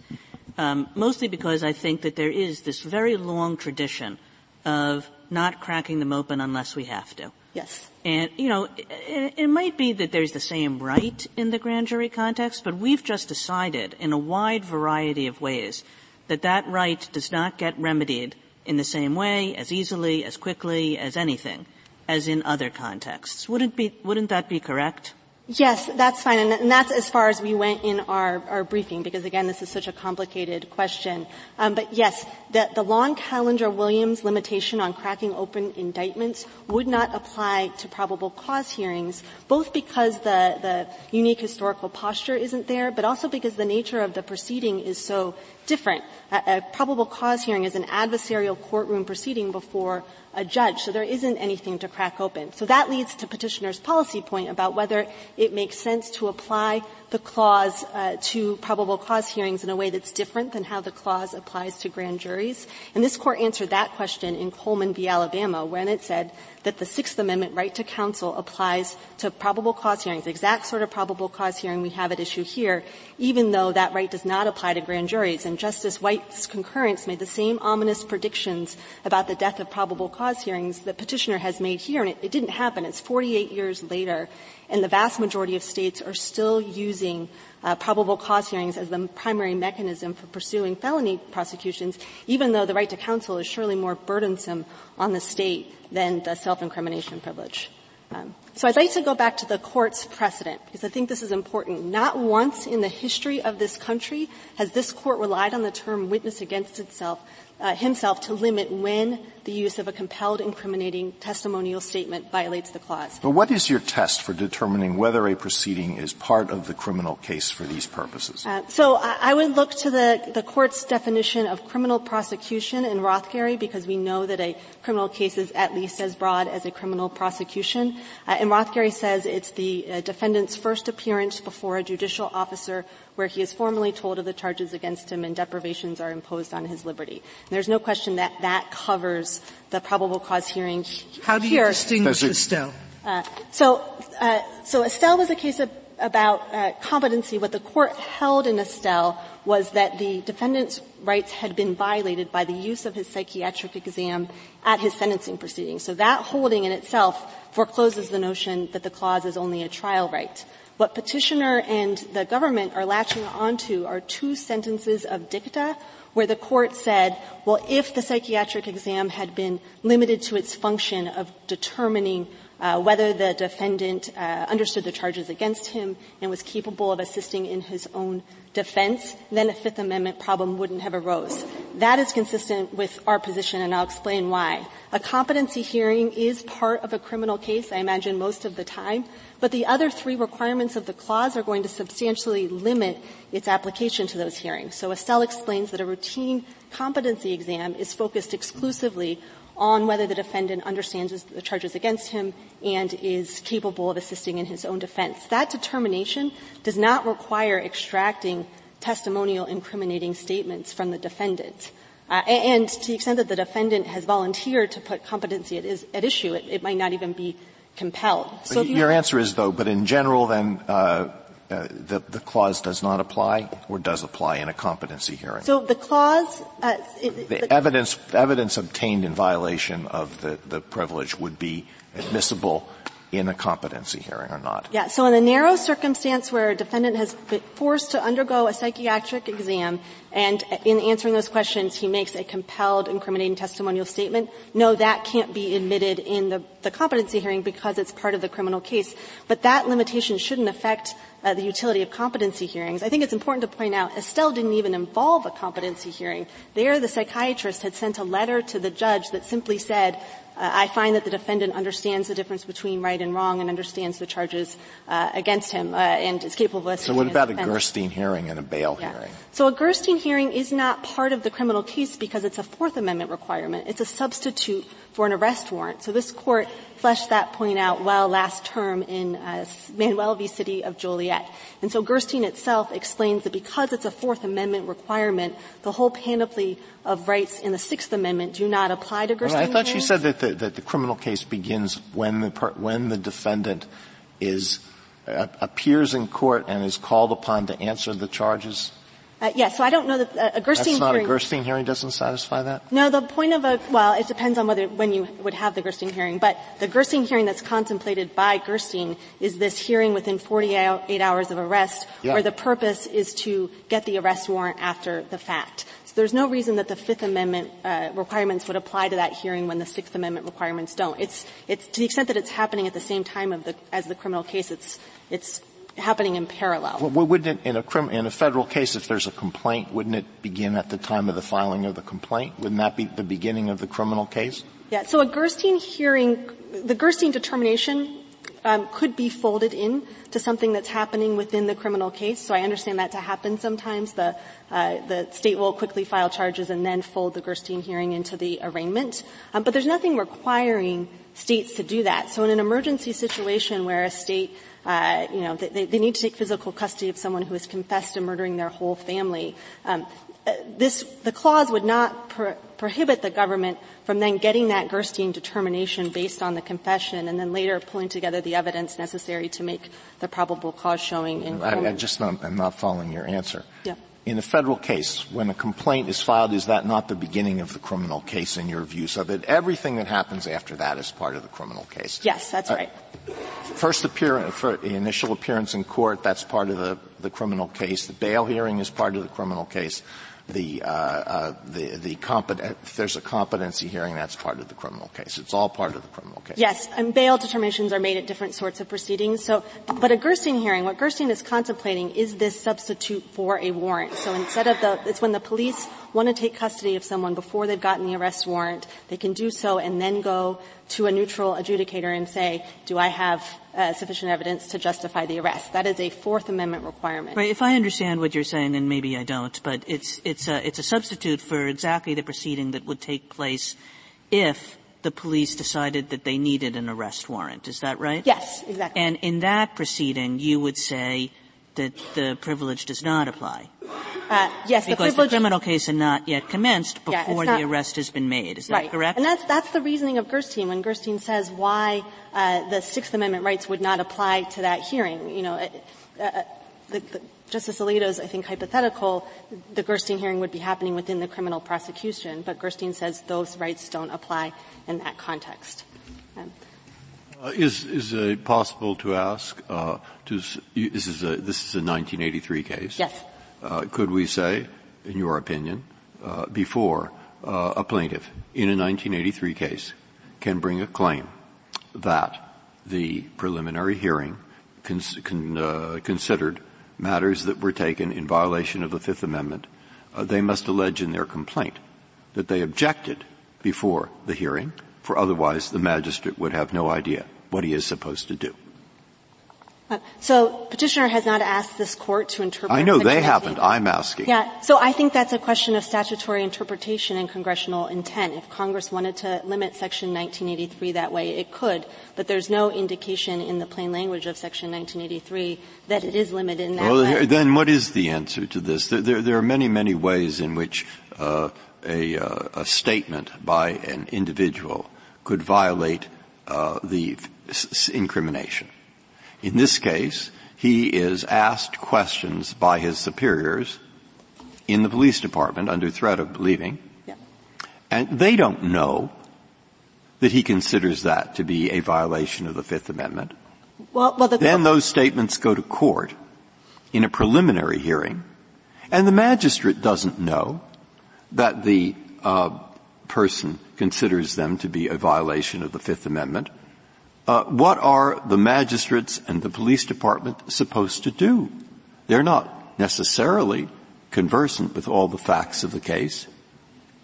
um, mostly because I think that there is this very long tradition of not cracking them open unless we have to. Yes. And, you know, it, it might be that there's the same right in the grand jury context, but we've just decided in a wide variety of ways that that right does not get remedied in the same way, as easily, as quickly, as anything, as in other contexts. Wouldn't be, wouldn't that be correct? Yes, that's fine, and, that's as far as we went in our, our briefing, because again, this is such a complicated question. Um, but yes, the, the Lawn Calandra Williams limitation on cracking open indictments would not apply to probable cause hearings, both because the, the unique historical posture isn't there, but also because the nature of the proceeding is so different. A, a probable cause hearing is an adversarial courtroom proceeding before a judge, so there isn't anything to crack open. So that leads to petitioner's policy point about whether it makes sense to apply the clause uh, to probable cause hearings in a way that's different than how the clause applies to grand juries. And this court answered that question in Coleman v. Alabama when it said that the Sixth Amendment right to counsel applies to probable cause hearings, the exact sort of probable cause hearing we have at issue here, even though that right does not apply to grand juries. And Justice White's concurrence made the same ominous predictions about the death of probable cause hearings that petitioner has made here, and it, it didn't happen. It's 48 years later, and the vast majority of states are still using uh, probable cause hearings as the primary mechanism for pursuing felony prosecutions, even though the right to counsel is surely more burdensome on the state than the self-incrimination privilege. Um, so I'd like to go back to the court's precedent because I think this is important. Not once in the history of this country has this court relied on the term witness against itself uh, himself to limit when the use of a compelled incriminating testimonial statement violates the clause. But what is your test for determining whether a proceeding is part of the criminal case for these purposes? Uh, so I, I, would look to the, the court's definition of criminal prosecution in Rothgery because we know that a criminal case is at least as broad as a criminal prosecution. Uh, and Rothgery says it's the uh, defendant's first appearance before a judicial officer where he is formally told of the charges against him and deprivations are imposed on his liberty. And there's no question that that covers the probable cause hearing How do you distinguish Estelle? Uh, so, uh, so Estelle was a case of, about uh, competency. What the court held in Estelle was that the defendant's rights had been violated by the use of his psychiatric exam at his sentencing proceeding. So that holding in itself forecloses the notion that the clause is only a trial right. What petitioner and the government are latching onto are two sentences of dicta where the court said, well, if the psychiatric exam had been limited to its function of determining uh, whether the defendant uh, understood the charges against him and was capable of assisting in his own defense, then a Fifth Amendment problem wouldn't have arose. That is consistent with our position, and I'll explain why. A competency hearing is part of a criminal case, I imagine most of the time, but the other three requirements of the clause are going to substantially limit its application to those hearings. So Estelle explains that a routine competency exam is focused exclusively on whether the defendant understands the charges against him and is capable of assisting in his own defense. That determination does not require extracting testimonial incriminating statements from the defendant. Uh, and to the extent that the defendant has volunteered to put competency at, is, at issue, it, it, might not even be compelled. So you your answer is though, but in general then, uh, uh, the, the, clause does not apply or does apply in a competency hearing? So the clause, uh, it, the, the, evidence evidence obtained in violation of the, the privilege would be admissible in a competency hearing or not. Yeah, so in the narrow circumstance where a defendant has been forced to undergo a psychiatric exam and in answering those questions he makes a compelled incriminating testimonial statement, no, that can't be admitted in the, the competency hearing because it's part of the criminal case. But that limitation shouldn't affect uh, the utility of competency hearings. I think it's important to point out Estelle didn't even involve a competency hearing. There, the psychiatrist had sent a letter to the judge that simply said, uh, I find that the defendant understands the difference between right and wrong and understands the charges uh, against him uh, and is capable of. So, what about a Gerstein hearing and a bail yeah. hearing? So, a Gerstein hearing is not part of the criminal case because it's a Fourth Amendment requirement. It's a substitute for an arrest warrant. So this court fleshed that point out well last term in uh, Manuel v. City of Joliet. And so Gerstein itself explains that because it's a Fourth Amendment requirement, the whole panoply of rights in the Sixth Amendment do not apply to Gerstein. Well, I thought you said that the, that the criminal case begins when the per, when the defendant is uh, appears in court and is called upon to answer the charges. Uh, yes, so I don't know that uh, a Gerstein That's not hearing. a Gerstein hearing doesn't satisfy that? No, the point of a, well, it depends on whether, when you would have the Gerstein hearing, but the Gerstein hearing that's contemplated by Gerstein is this hearing within 48 hours of arrest yeah. where the purpose is to get the arrest warrant after the fact. So there's no reason that the Fifth Amendment uh, requirements would apply to that hearing when the Sixth Amendment requirements don't. It's, it's to the extent that it's happening at the same time of the, as the criminal case, it's, it's happening in parallel. Well, wouldn't it, in a, crim, in a federal case, if there's a complaint, wouldn't it begin at the time of the filing of the complaint? Wouldn't that be the beginning of the criminal case? Yeah, so a Gerstein hearing, the Gerstein determination um, could be folded in to something that's happening within the criminal case. So I understand that to happen sometimes. The uh, the state will quickly file charges and then fold the Gerstein hearing into the arraignment. Um, but there's nothing requiring states to do that. So in an emergency situation where a state uh, you know, they, they, need to take physical custody of someone who has confessed to murdering their whole family. Um, uh, this, the clause would not pro- prohibit the government from then getting that Gerstein determination based on the confession and then later pulling together the evidence necessary to make the probable cause showing in I, I just not, I'm not following your answer. Yeah. In a federal case, when a complaint is filed, is that not the beginning of the criminal case in your view? So that everything that happens after that is part of the criminal case? Yes, that's uh, right. First appearance, for initial appearance in court, that's part of the, the criminal case. The bail hearing is part of the criminal case the, uh, uh, the, the if there's a competency hearing, that's part of the criminal case. It's all part of the criminal case. Yes, and bail determinations are made at different sorts of proceedings. So, but a Gerstein hearing, what Gerstein is contemplating is this substitute for a warrant. So instead of the, it's when the police want to take custody of someone before they've gotten the arrest warrant, they can do so and then go to a neutral adjudicator and say, do I have uh, sufficient evidence to justify the arrest? That is a Fourth Amendment requirement. Right. If I understand what you're saying, and maybe I don't, but it's it's a it's a substitute for exactly the proceeding that would take place if the police decided that they needed an arrest warrant. Is that right? Yes, exactly. And in that proceeding, you would say that the privilege does not apply. Uh, yes, because the, the, criminal case had not yet commenced before yeah, the arrest has been made. Is that right. correct? And that's that's the reasoning of Gerstein when Gerstein says why uh, the Sixth Amendment rights would not apply to that hearing. You know, uh, uh, the, the, Justice Alito's, I think, hypothetical, the Gerstein hearing would be happening within the criminal prosecution, but Gerstein says those rights don't apply in that context. Um, uh, is is it possible to ask? Uh, to, this is a this is a 1983 case. Yes uh, could we say, in your opinion, uh, before uh, a plaintiff in a 1983 case can bring a claim that the preliminary hearing cons- con- uh, considered matters that were taken in violation of the Fifth Amendment, uh, they must allege in their complaint that they objected before the hearing, for otherwise the magistrate would have no idea what he is supposed to do. So petitioner has not asked this court to interpret. I know they haven't. I'm asking. Yeah. So I think that's a question of statutory interpretation and congressional intent. If Congress wanted to limit Section 1983 that way, it could. But there's no indication in the plain language of Section 1983 that it is limited in that well, way. Then what is the answer to this? There, there, there are many, many ways in which uh, a, uh, a, statement by an individual could violate uh, the incrimination. In this case, he is asked questions by his superiors in the police department under threat of leaving, yeah. and they don't know that he considers that to be a violation of the Fifth Amendment. Well, well, the then those statements go to court in a preliminary hearing, and the magistrate doesn't know that the uh, person considers them to be a violation of the Fifth Amendment. Uh, what are the magistrates and the police department supposed to do? They're not necessarily conversant with all the facts of the case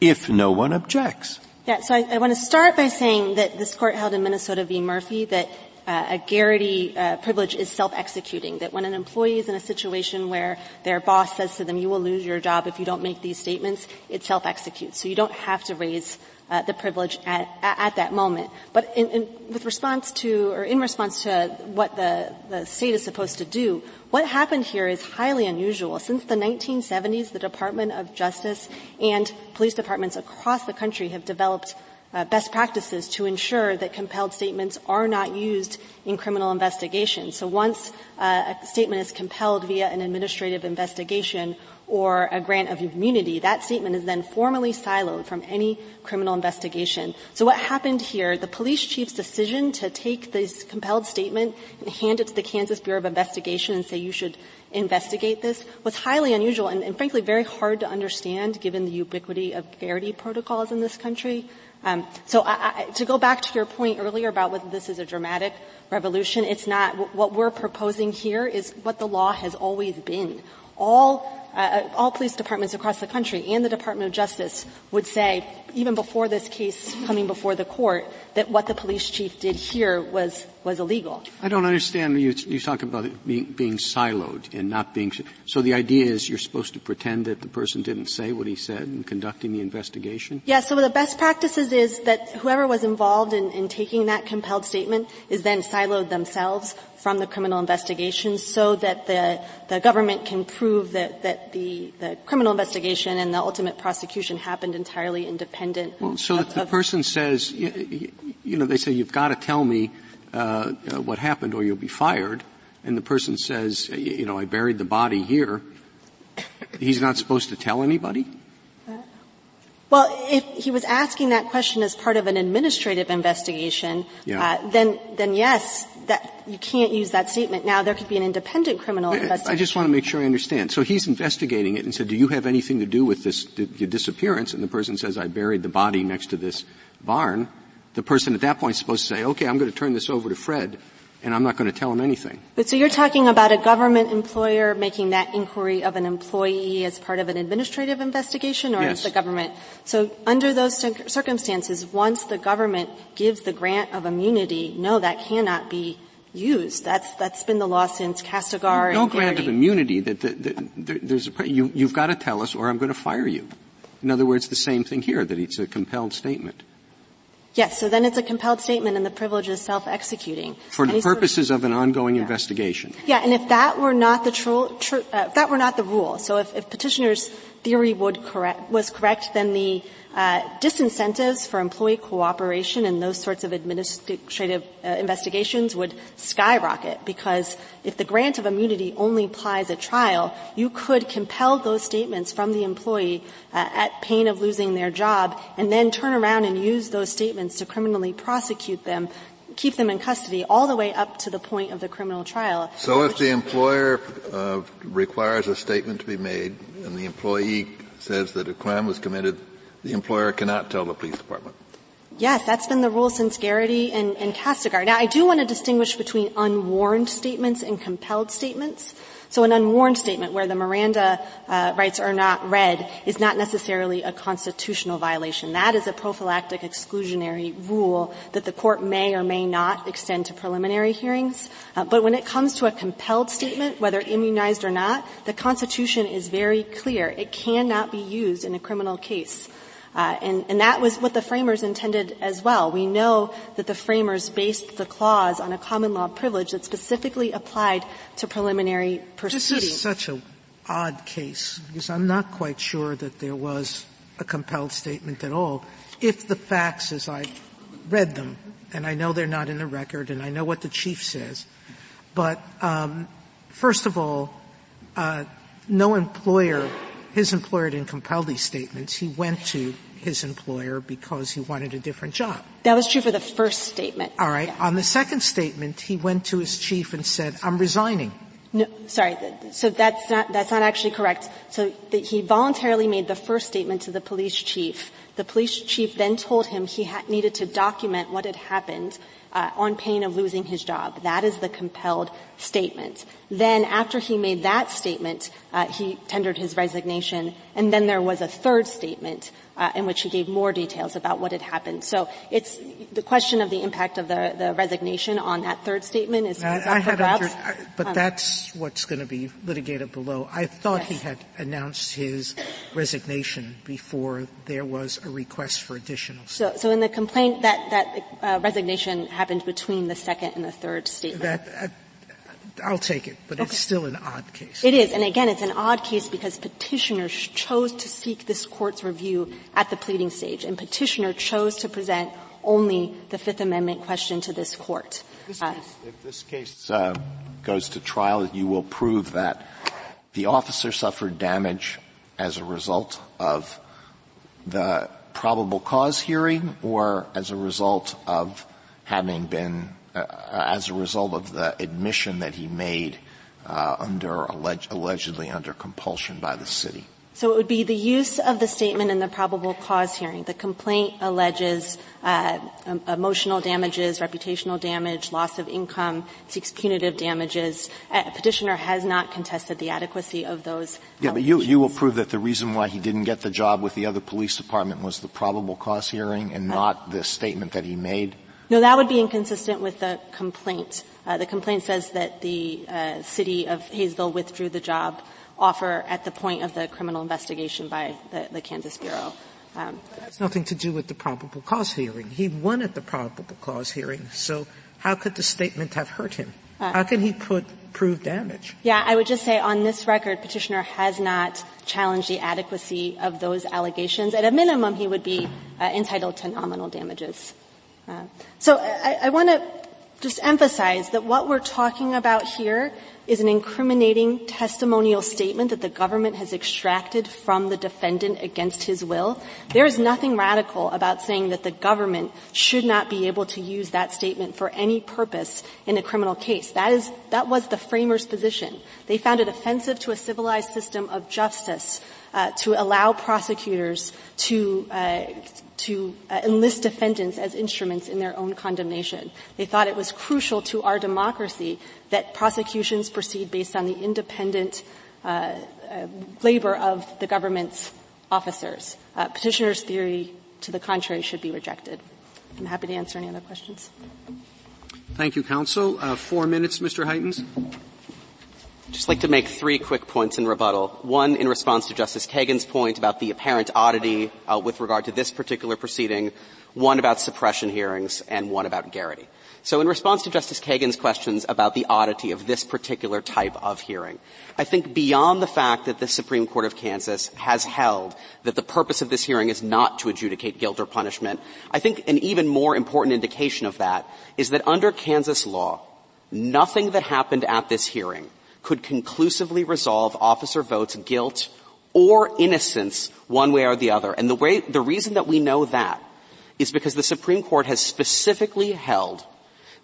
if no one objects. Yeah, so I, I want to start by saying that this court held in Minnesota v. Murphy that uh, a Garrity uh, privilege is self-executing, that when an employee is in a situation where their boss says to them, you will lose your job if you don't make these statements, it self-executes. So you don't have to raise uh, the privilege at, at, that moment. But in, in, with response to, or in response to what the, the state is supposed to do, what happened here is highly unusual. Since the 1970s, the Department of Justice and police departments across the country have developed uh, best practices to ensure that compelled statements are not used in criminal investigations. So once uh, a statement is compelled via an administrative investigation, or a grant of immunity, that statement is then formally siloed from any criminal investigation. So what happened here, the police chief's decision to take this compelled statement and hand it to the Kansas Bureau of Investigation and say you should investigate this was highly unusual and, and frankly very hard to understand given the ubiquity of Garrity protocols in this country. Um, so I, I, to go back to your point earlier about whether this is a dramatic revolution, it's not. What we're proposing here is what the law has always been. All uh, all police departments across the country and the Department of Justice would say, even before this case coming before the court, that what the police chief did here was was illegal. I don't understand. You, you talk about it being, being siloed and not being. So the idea is you're supposed to pretend that the person didn't say what he said in conducting the investigation. Yeah. So the best practices is that whoever was involved in, in taking that compelled statement is then siloed themselves from the criminal investigation so that the, the government can prove that, that the, the criminal investigation and the ultimate prosecution happened entirely independent. Well, so of, the person says, you, you, know, they say, you've got to tell me uh, what happened or you'll be fired. And the person says, you know, I buried the body here. He's not supposed to tell anybody? Well, if he was asking that question as part of an administrative investigation, yeah. uh, then then yes, that you can't use that statement. Now there could be an independent criminal I, investigation. I just want to make sure I understand. So he's investigating it and said, "Do you have anything to do with this disappearance?" And the person says, "I buried the body next to this barn." The person at that point is supposed to say, "Okay, I'm going to turn this over to Fred." and I'm not going to tell him anything. But so you're talking about a government employer making that inquiry of an employee as part of an administrative investigation or yes. the government? So under those circumstances, once the government gives the grant of immunity, no, that cannot be used. That's that's been the law since Kastigar. No grant of immunity. That, that, that there's a you, you've got to tell us, or I'm going to fire you. In other words, the same thing here. That it's a compelled statement. Yes, so then it's a compelled statement and the privilege is self-executing. For the purposes of an ongoing yeah. investigation. Yeah, and if that were not the true, tr- uh, if that were not the rule, so if, if petitioner's theory would correct, was correct, then the uh, disincentives for employee cooperation and those sorts of administrative uh, investigations would skyrocket because if the grant of immunity only applies at trial, you could compel those statements from the employee uh, at pain of losing their job and then turn around and use those statements to criminally prosecute them keep them in custody all the way up to the point of the criminal trial. So if the employer uh, requires a statement to be made and the employee says that a crime was committed the employer cannot tell the police department. Yes, that's been the rule since Garrity and, and Kastigar. Now, I do want to distinguish between unwarned statements and compelled statements. So an unwarned statement where the Miranda uh, rights are not read is not necessarily a constitutional violation. That is a prophylactic exclusionary rule that the court may or may not extend to preliminary hearings. Uh, but when it comes to a compelled statement, whether immunized or not, the Constitution is very clear. It cannot be used in a criminal case. Uh, and, and, that was what the framers intended as well. We know that the framers based the clause on a common law privilege that specifically applied to preliminary proceedings. This is such an odd case because I'm not quite sure that there was a compelled statement at all. If the facts, as I read them, and I know they're not in the record, and I know what the chief says, but um, first of all, uh, no employer, his employer didn't compel these statements. He went to his employer because he wanted a different job. That was true for the first statement. All right. Yeah. On the second statement, he went to his chief and said, I'm resigning. No, sorry. So that's not, that's not actually correct. So he voluntarily made the first statement to the police chief. The police chief then told him he ha- needed to document what had happened uh, on pain of losing his job. That is the compelled statement. Then after he made that statement, uh, he tendered his resignation, and then there was a third statement uh, in which he gave more details about what had happened. So it's the question of the impact of the, the resignation on that third statement is, I, is I had under, I, but um, that's what's going to be litigated below. I thought yes. he had announced his resignation before there was a request for additional. So, so in the complaint, that that uh, resignation happened between the second and the third statement. That, uh, I'll take it, but okay. it's still an odd case. It is, and again, it's an odd case because petitioner chose to seek this court's review at the pleading stage, and petitioner chose to present only the Fifth Amendment question to this court. This uh, case, if this case uh, goes to trial, you will prove that the officer suffered damage as a result of the probable cause hearing or as a result of having been, as a result of the admission that he made uh, under alleged, allegedly under compulsion by the city? So it would be the use of the statement in the probable cause hearing. The complaint alleges uh, emotional damages, reputational damage, loss of income, seeks punitive damages. Uh, petitioner has not contested the adequacy of those. Yeah, but you you will prove that the reason why he didn't get the job with the other police department was the probable cause hearing and not the statement that he made. No, that would be inconsistent with the complaint. Uh, the complaint says that the uh, city of Haysville withdrew the job offer at the point of the criminal investigation by the, the Kansas Bureau. Um, that has nothing to do with the probable cause hearing. He won at the probable cause hearing, so how could the statement have hurt him? Uh, how can he put prove damage? Yeah, I would just say on this record, petitioner has not challenged the adequacy of those allegations. At a minimum, he would be uh, entitled to nominal damages. Uh, so I, I want to just emphasize that what we're talking about here is an incriminating testimonial statement that the government has extracted from the defendant against his will. There is nothing radical about saying that the government should not be able to use that statement for any purpose in a criminal case. That is, that was the framers' position. They found it offensive to a civilized system of justice uh, to allow prosecutors to uh, to uh, enlist defendants as instruments in their own condemnation. They thought it was crucial to our democracy that prosecutions proceed based on the independent uh, uh, labor of the government's officers. Uh, petitioner's theory, to the contrary, should be rejected. I'm happy to answer any other questions. Thank you, counsel. Uh, four minutes, Mr. Heytens just like to make three quick points in rebuttal. One, in response to Justice Kagan's point about the apparent oddity uh, with regard to this particular proceeding, one about suppression hearings, and one about Garrity. So in response to Justice Kagan's questions about the oddity of this particular type of hearing, I think beyond the fact that the Supreme Court of Kansas has held that the purpose of this hearing is not to adjudicate guilt or punishment, I think an even more important indication of that is that under Kansas law, nothing that happened at this hearing could conclusively resolve Officer Vogt's guilt or innocence one way or the other. And the way, the reason that we know that is because the Supreme Court has specifically held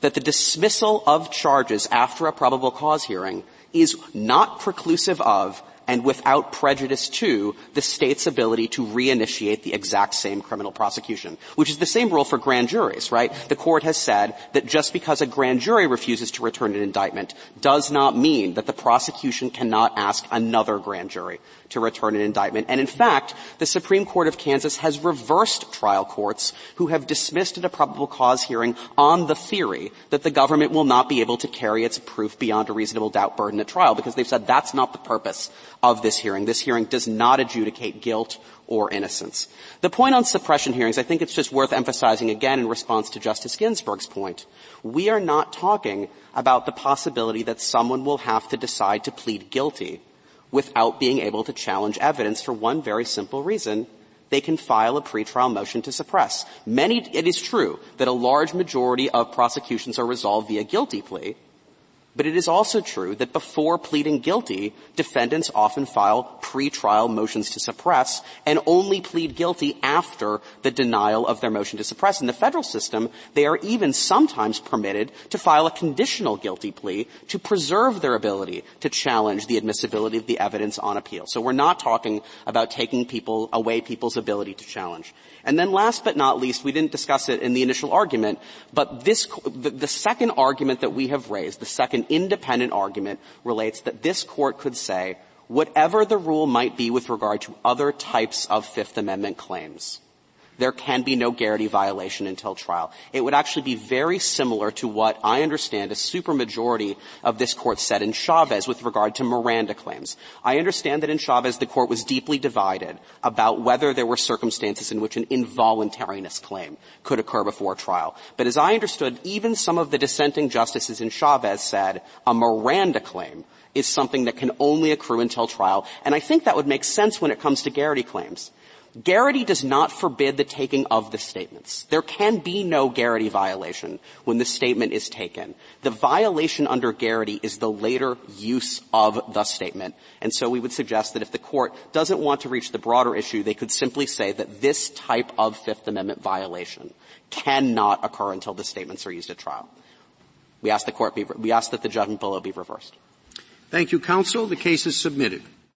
that the dismissal of charges after a probable cause hearing is not preclusive of and without prejudice to the state's ability to reinitiate the exact same criminal prosecution, which is the same rule for grand juries, right? The court has said that just because a grand jury refuses to return an indictment does not mean that the prosecution cannot ask another grand jury to return an indictment. And in fact, the Supreme Court of Kansas has reversed trial courts who have dismissed at a probable cause hearing on the theory that the government will not be able to carry its proof beyond a reasonable doubt burden at trial because they've said that's not the purpose of this hearing. This hearing does not adjudicate guilt or innocence. The point on suppression hearings, I think it's just worth emphasizing again in response to Justice Ginsburg's point. We are not talking about the possibility that someone will have to decide to plead guilty without being able to challenge evidence for one very simple reason. They can file a pretrial motion to suppress. Many, it is true that a large majority of prosecutions are resolved via guilty plea, but it is also true that before pleading guilty, defendants often file pre-trial motions to suppress and only plead guilty after the denial of their motion to suppress. In the federal system, they are even sometimes permitted to file a conditional guilty plea to preserve their ability to challenge the admissibility of the evidence on appeal. So we're not talking about taking people away people's ability to challenge. And then last but not least, we didn't discuss it in the initial argument, but this, the, the second argument that we have raised, the second independent argument relates that this court could say, whatever the rule might be with regard to other types of Fifth Amendment claims, there can be no Garrity violation until trial. It would actually be very similar to what I understand a supermajority of this court said in Chavez with regard to Miranda claims. I understand that in Chavez the court was deeply divided about whether there were circumstances in which an involuntariness claim could occur before trial. But as I understood, even some of the dissenting justices in Chavez said a Miranda claim is something that can only accrue until trial. And I think that would make sense when it comes to Garrity claims Garrity does not forbid the taking of the statements. There can be no Garrity violation when the statement is taken. The violation under Garrity is the later use of the statement. And so we would suggest that if the court doesn't want to reach the broader issue, they could simply say that this type of Fifth Amendment violation cannot occur until the statements are used at trial. We ask the court be, we ask that the judgment below be reversed. Thank you, counsel. The case is submitted.